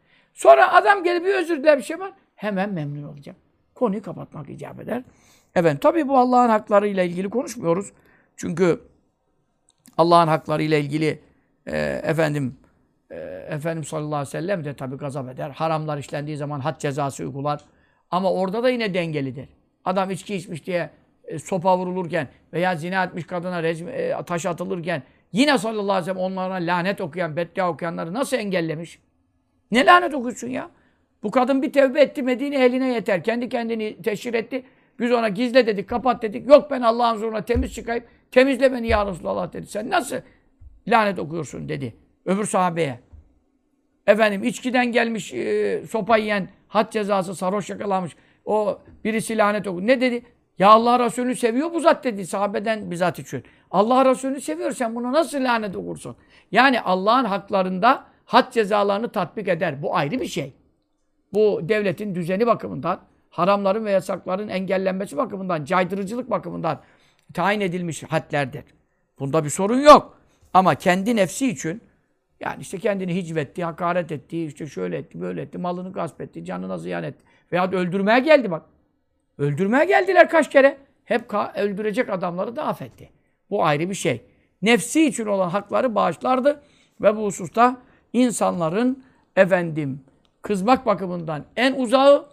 S1: Sonra adam gelip bir özür diler bir şey var. Hemen memnun olacak. Konuyu kapatmak icap eder. Efendim tabii bu Allah'ın haklarıyla ilgili konuşmuyoruz. Çünkü Allah'ın haklarıyla ilgili e, efendim e, Efendim sallallahu aleyhi ve sellem de tabii gazap eder. Haramlar işlendiği zaman had cezası uygular. Ama orada da yine dengelidir. Adam içki içmiş diye e, sopa vurulurken veya zina etmiş kadına rejim, e, taş atılırken yine sallallahu aleyhi ve sellem onlara lanet okuyan, beddua okuyanları nasıl engellemiş? Ne lanet okuyorsun ya? Bu kadın bir tevbe etti Medine eline yeter. Kendi kendini teşhir etti. Biz ona gizle dedik, kapat dedik. Yok ben Allah'ın zoruna temiz çıkayım. Temizle beni ya Resulallah dedi. Sen nasıl lanet okuyorsun dedi. Öbür sahabeye. Efendim içkiden gelmiş e, sopa yiyen, had cezası sarhoş yakalanmış. O birisi lanet okuyor. Ne dedi? Ya Allah Resulü'nü seviyor bu zat dedi sahabeden bizzat için. Allah Resulü'nü seviyor sen buna nasıl lanet okursun? Yani Allah'ın haklarında had cezalarını tatbik eder. Bu ayrı bir şey. Bu devletin düzeni bakımından, haramların ve yasakların engellenmesi bakımından, caydırıcılık bakımından tayin edilmiş hadlerdir. Bunda bir sorun yok. Ama kendi nefsi için yani işte kendini hicvetti, hakaret etti, işte şöyle etti, böyle etti, malını gasp etti, canına ziyan etti Veyahut öldürmeye geldi bak. Öldürmeye geldiler kaç kere. Hep öldürecek adamları da affetti. Bu ayrı bir şey. Nefsi için olan hakları bağışlardı. Ve bu hususta insanların efendim kızmak bakımından en uzağı,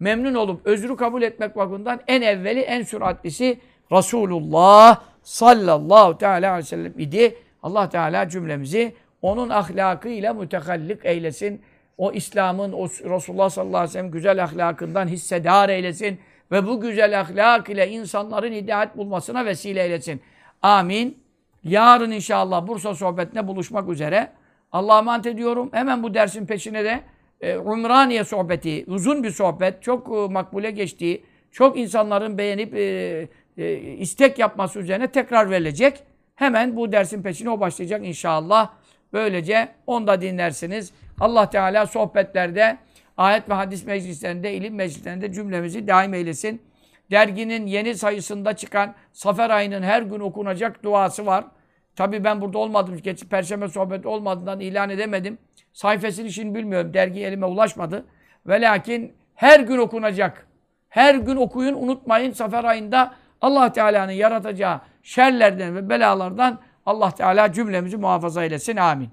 S1: memnun olup özrü kabul etmek bakımından en evveli, en süratlisi Resulullah sallallahu teala aleyhi ve sellem idi. Allah Teala cümlemizi onun ahlakıyla mütehallik eylesin. O İslam'ın, o Resulullah sallallahu aleyhi ve sellem güzel ahlakından hissedar eylesin. Ve bu güzel ahlak ile insanların hidayet bulmasına vesile eylesin. Amin. Yarın inşallah Bursa sohbetine buluşmak üzere. Allah'a emanet ediyorum. Hemen bu dersin peşine de e, Umraniye sohbeti, uzun bir sohbet, çok e, makbule geçtiği, çok insanların beğenip e, e, istek yapması üzerine tekrar verilecek. Hemen bu dersin peşine o başlayacak inşallah. Böylece onu da dinlersiniz. Allah Teala sohbetlerde, ayet ve hadis meclislerinde, ilim meclislerinde cümlemizi daim eylesin. Derginin yeni sayısında çıkan Safer ayının her gün okunacak duası var. Tabii ben burada olmadım. Geç Perşembe sohbeti olmadığından ilan edemedim. Sayfasını şimdi bilmiyorum. Dergi elime ulaşmadı. Ve lakin her gün okunacak. Her gün okuyun, unutmayın. Safer ayında Allah Teala'nın yaratacağı şerlerden ve belalardan Allah Teala cümlemizi muhafaza eylesin. Amin.